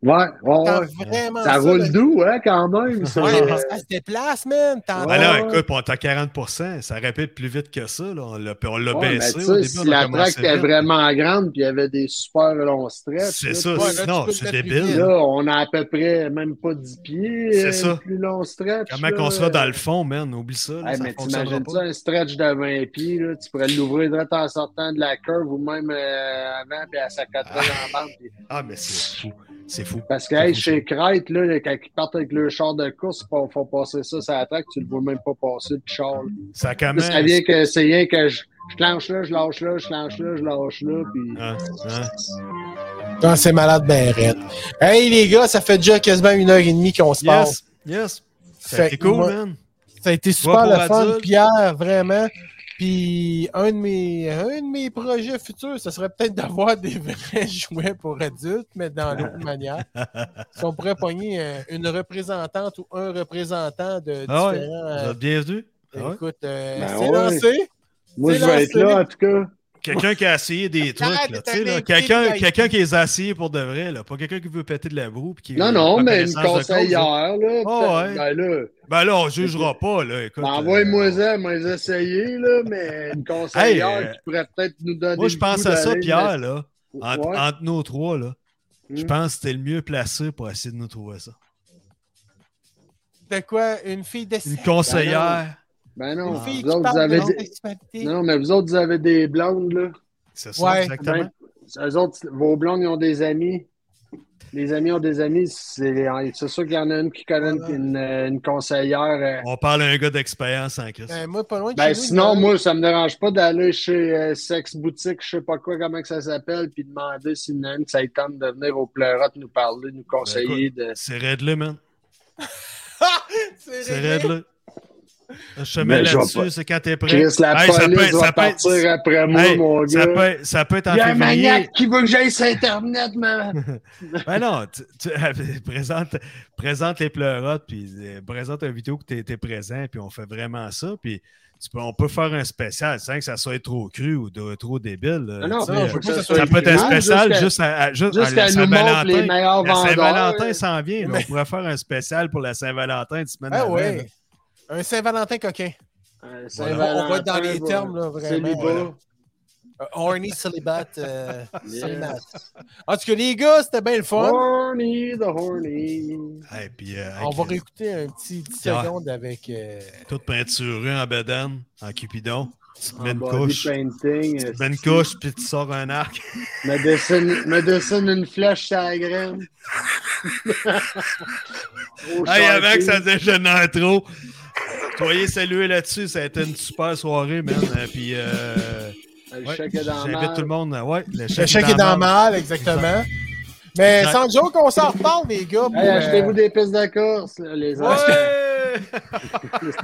Ouais, ouais, ouais. vraiment Ça là. roule doux, hein, quand même. ça? Ouais, parce que ça se déplace, man. Ben là, Ouais. écoute, on est à 40% ça répète plus vite que ça. Là. On l'a on l'a Ouais, mais baissé tu au sais, début. si on la track était vraiment grande puis il y avait des super longs stretches. C'est ça, Ouais, là, tu non, c'est débile. Là, on a à peu près même pas 10 pieds. C'est euh, ça. le plus long stretch. Comment qu'on sera dans le fond, man? Oublie ça. Là, Hey, ça mais ça, un stretch de 20 pieds, là, tu pourrais l'ouvrir direct en sortant de la curve ou même euh, avant, puis à s'accoter dans la bande. puis- Ah, mais c'est fou. C'est fou. Parce que hey, fou, chez Crête, là, quand ils partent avec le char de course, il faut passer ça la track, tu le vois même pas passer de char. là. Ça commence. Ça vient que c'est rien que je, je clenche là, je lâche là, je clenche là, je lâche là, puis... Hein, hein. Quand c'est malade, ben raide. Hey, les gars, ça fait déjà quasiment une heure et demie qu'on se parle. Yes, yes. Ça a été cool, moi- man. Ça a été super le fun. Pierre, vraiment. Puis un de mes un de mes projets futurs, ce serait peut-être d'avoir des vrais jouets pour adultes, mais dans l'autre manière. Si on pourrait pogner euh, une représentante ou un représentant de Ah ouais, différents. Vous euh. Ah ouais. écoute, euh, Ben c'est ouais. lancé. Moi, je vais être là, en tout cas. Quelqu'un qui a essayé des trucs, là, tu sais, là, quelqu'un qui les a essayés pour de vrai, là, pas quelqu'un qui veut péter de la broue. puis qui Non, non, mais une cause, là. conseillère, là. Ah ouais. Ben là, Ben là, on jugera pas, là, écoute. ben, euh, envoie-moi ça, moi, les essayer, là, mais une conseillère Hey, euh, qui pourrait peut-être nous donner Moi, je pense à ça, Pierre, là, entre, Ouais. entre nous trois, là. Je Hmm. pense que c'était le mieux placé pour essayer de nous trouver ça. De quoi? Une fille de Une conseillère, Ben non, Une fille vous qui autres, vous avez de des... Non, mais vous autres, vous avez des blondes, là. c'est ça, Ouais. exactement. Ben, eux autres, vos blondes, ils ont des amis. Les amis ont des amis. C'est c'est sûr qu'il y en a une qui connaît une, une, une conseillère. euh. On parle à un gars d'expérience en Christ. Ben, moi, pas loin de Ben, chez nous, sinon, il y a- moi, ça me dérange pas d'aller chez euh, Sex Boutique, je sais pas quoi, comment que ça s'appelle, puis demander si y en a une, ça tente de venir au pleurote nous parler, nous conseiller de. C'est raide là, man. c'est C'est réglé. raide là. Je te mets Mais là-dessus, c'est quand t'es prêt. Chris, la Hey, ça peut- va ça peut- partir après moi, Hey, mon ça gars. peut, ça peut être en Il y a un février. maniaque qui veut que j'aille sur Internet, man. Ben non, tu, tu- présente, présente les pleurotes, puis euh, présente une vidéo que tu es, présent, puis on fait vraiment ça, puis tu peux, on peut faire un spécial sans que ça soit trop cru ou de- trop débile. Non, non, tu sais, non, euh, faut que ça ça soit ça peut être un spécial juste à, à- juste à Saint-Valentin. La. Saint-Valentin s'en vient. là. On pourrait faire un spécial pour la Saint-Valentin une semaine Ah avant, là. ouais. Un Saint-Valentin coquin. On va être dans les termes, là, vraiment. célibat. voilà. Horny celibat. euh, Yes. En tout cas, les gars, c'était bien le fun. Horny, the horny. Hey, puis, euh, On va euh, réécouter un petit 10 Ouais. secondes avec. euh, Toute peinturée en bedaine, en cupidon. Tu te mets En une body couche. painting. Tu te mets une couche, puis tu sors un arc. Me dessine, me dessine une flèche sur la graine. Hey, avant que ça dégénère trop. Soyez salués là-dessus. Ça a été une super soirée, man. Euh, Puis, euh, Le ouais, chèque est dans j'invite mal. tout le monde. euh, Ouais, le Le chèque, chèque est dans mal. mal, exactement. Mais Exact. sans joke, on s'en reparle, les gars. Hey, euh, achetez-vous des pistes de course, là, les Ouais!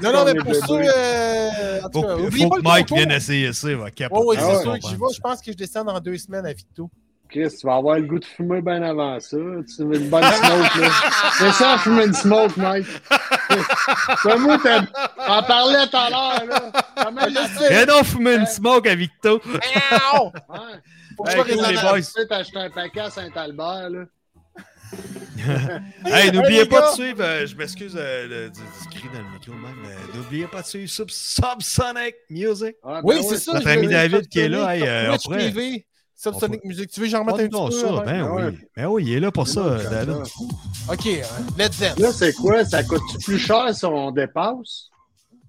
Non, non, mais est pour ça, bébés. euh, en tout Faut, cas, oubliez faut pas que le Mike vienne essayer ça. Il va Oui, capoter. oui, Ah c'est ouais. sûr que j'y vais. Je pense que je descends dans deux semaines à Victo. Chris, tu vas avoir le goût de fumer bien avant ça. Tu veux une bonne smoke, là. C'est ça, fumer une smoke, Mike? Toi, moi, t'as- t'en parlais tout à l'heure, là. Comment? Viens donc fumer une smoke à Victo. Miaou! Ouais. Faut que je. Tu acheté un paquet à Saint-Albert, là. Hey, n'oubliez pas de suivre. euh, je m'excuse euh, de- du, cri dans le micro même. mais N'oubliez pas de suivre Sub, Subsonic Music. Ah, ben Oui, ouais, c'est ça. Notre je ami David qui est là, hey, euh, on pourrait- privé, Subsonic on Music. Tu veux que j'en remette un Oh, petit peu? ça, hein? ben Ouais. oui. Ben oui, il est là pour ça, David. OK, hein, let's dance. Là, c'est quoi? Ça coûte plus cher si on dépasse?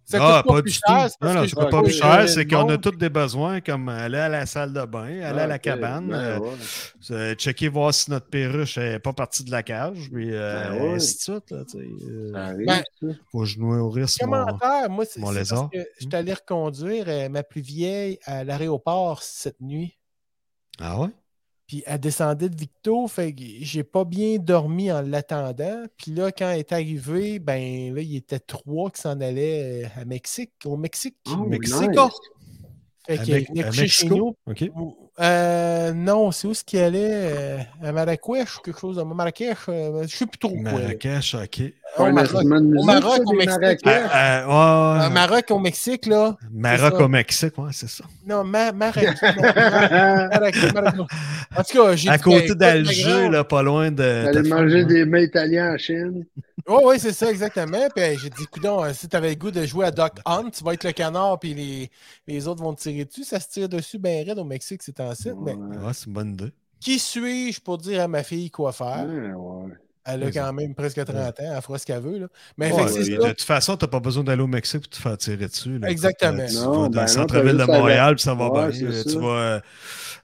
Ça ah, pas, plus du cher, tout. Non, non, ça coûte pas plus cher. C'est qu'on a tous des besoins, comme aller à la salle de bain, aller à la Ah, cabane, Ben euh, ouais. euh, checker voir si notre perruche n'est pas partie de la cage, puis euh, Ben ouais. ainsi de suite. Là, tu sais, euh, Ben, faut que je nourrisse mon... Commentaire, moi, c'est mon lézard. que je suis allé reconduire euh, ma plus vieille à l'aéroport cette nuit. Ah ouais? Puis elle descendait de Victo, fait que j'ai pas bien dormi en l'attendant. Puis là, quand elle est arrivée, ben là, il était trois qui s'en allaient euh, à Mexique, au Mexique. Oh, Mexico. nice. Fait qu'elle venait coucher chez nous. Euh, non, c'est où ce qu'il allait? euh, à Marrakech, quelque chose de Marrakech, euh, je sais plus trop quoi. Marrakech, OK. Au Maroc, musique, Maroc, au Mexique. Marrakech? Ah, ah, À Maroc, au Mexique, là. Maroc au Mexique, ouais, c'est ça. Non, Ma- Marrakech. non, Marrakech, Marrakech. En tout cas, j'ai À dit, ben, côté écoute, d'Alger, là, pas loin de. T'allais ta manger des mets italiens en Chine. Oui, oui, c'est ça, exactement. Puis j'ai dit, coudon, si tu avais le goût de jouer à Doc Hunt, tu vas être le canard, puis les, les autres vont te tirer dessus. Ça se tire dessus bien raide au Mexique, c'est en site. Mais. Ouais, c'est une bonne idée. qui suis-je pour dire à ma fille quoi faire? Ouais, ouais. Elle a quand même presque 30 ans, elle fera ce qu'elle veut. Là. Mais Ouais, fait que de toute façon, tu n'as pas besoin d'aller au Mexique pour te faire tirer dessus. là. Exactement. Tu Non, vas dans ben le non, centre-ville t'as de Montréal, puis ça va Ouais, bien. Tu ça. vas euh,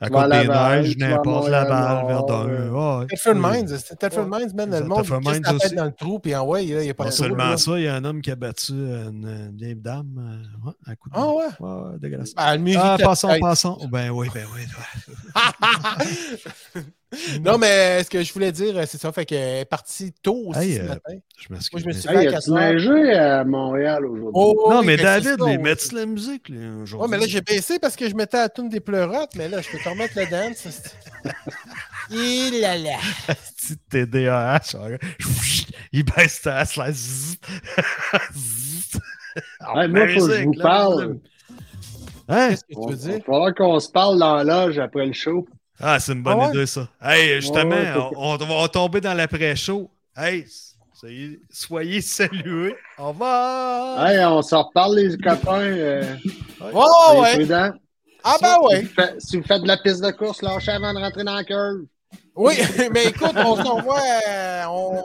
à côté des neiges, n'importe, Laval, Montréal-Nord, Verdun. ouais. Telford Mines, c'était Telford Mines, man, le monde qui la tête dans le trou, puis en ouais, il n'y a pas Non de trou, seulement ça, il y a un homme qui a battu une, vieille dame euh, ouais, à coup de Ah ouais? Ouais, dégueulasse. Ah, la passons, passons. Ben oui, ben oui. non, mais ce que je voulais dire, c'est ça. Fait qu'elle est partie tôt aussi Hey, ce euh, matin. Je m'excuse. Moi, je me suis Hey, à y a-tu 4 heures. neigé à Montréal aujourd'hui? Oh, Non, oui, mais David, on- mettre la musique là, aujourd'hui? Ouais, mais là, j'ai baissé parce que je mettais à la tune des pleurotes, mais là, je peux te remettre le dance. Il là là. Petit TDAH. Il baisse ta zzz. Zzz. Hey, moi, faut que je vous là, parle. Hein? Qu'est-ce que tu Il veux va dire? falloir qu'on se parle dans la loge après le show. Ah, c'est une bonne Ah ouais? idée, ça. Hey, justement, Ouais, ouais, on, on va tomber dans l'après-show. Hey, soyez, soyez salués. Au revoir. Hey, on s'en reparle, les copains. Euh, Oh, ouais. prudents. Ah, ben Si faites- Si vous faites de la piste de course, lâchez avant de rentrer dans la curve. Oui, mais écoute, on se revoit. euh, on-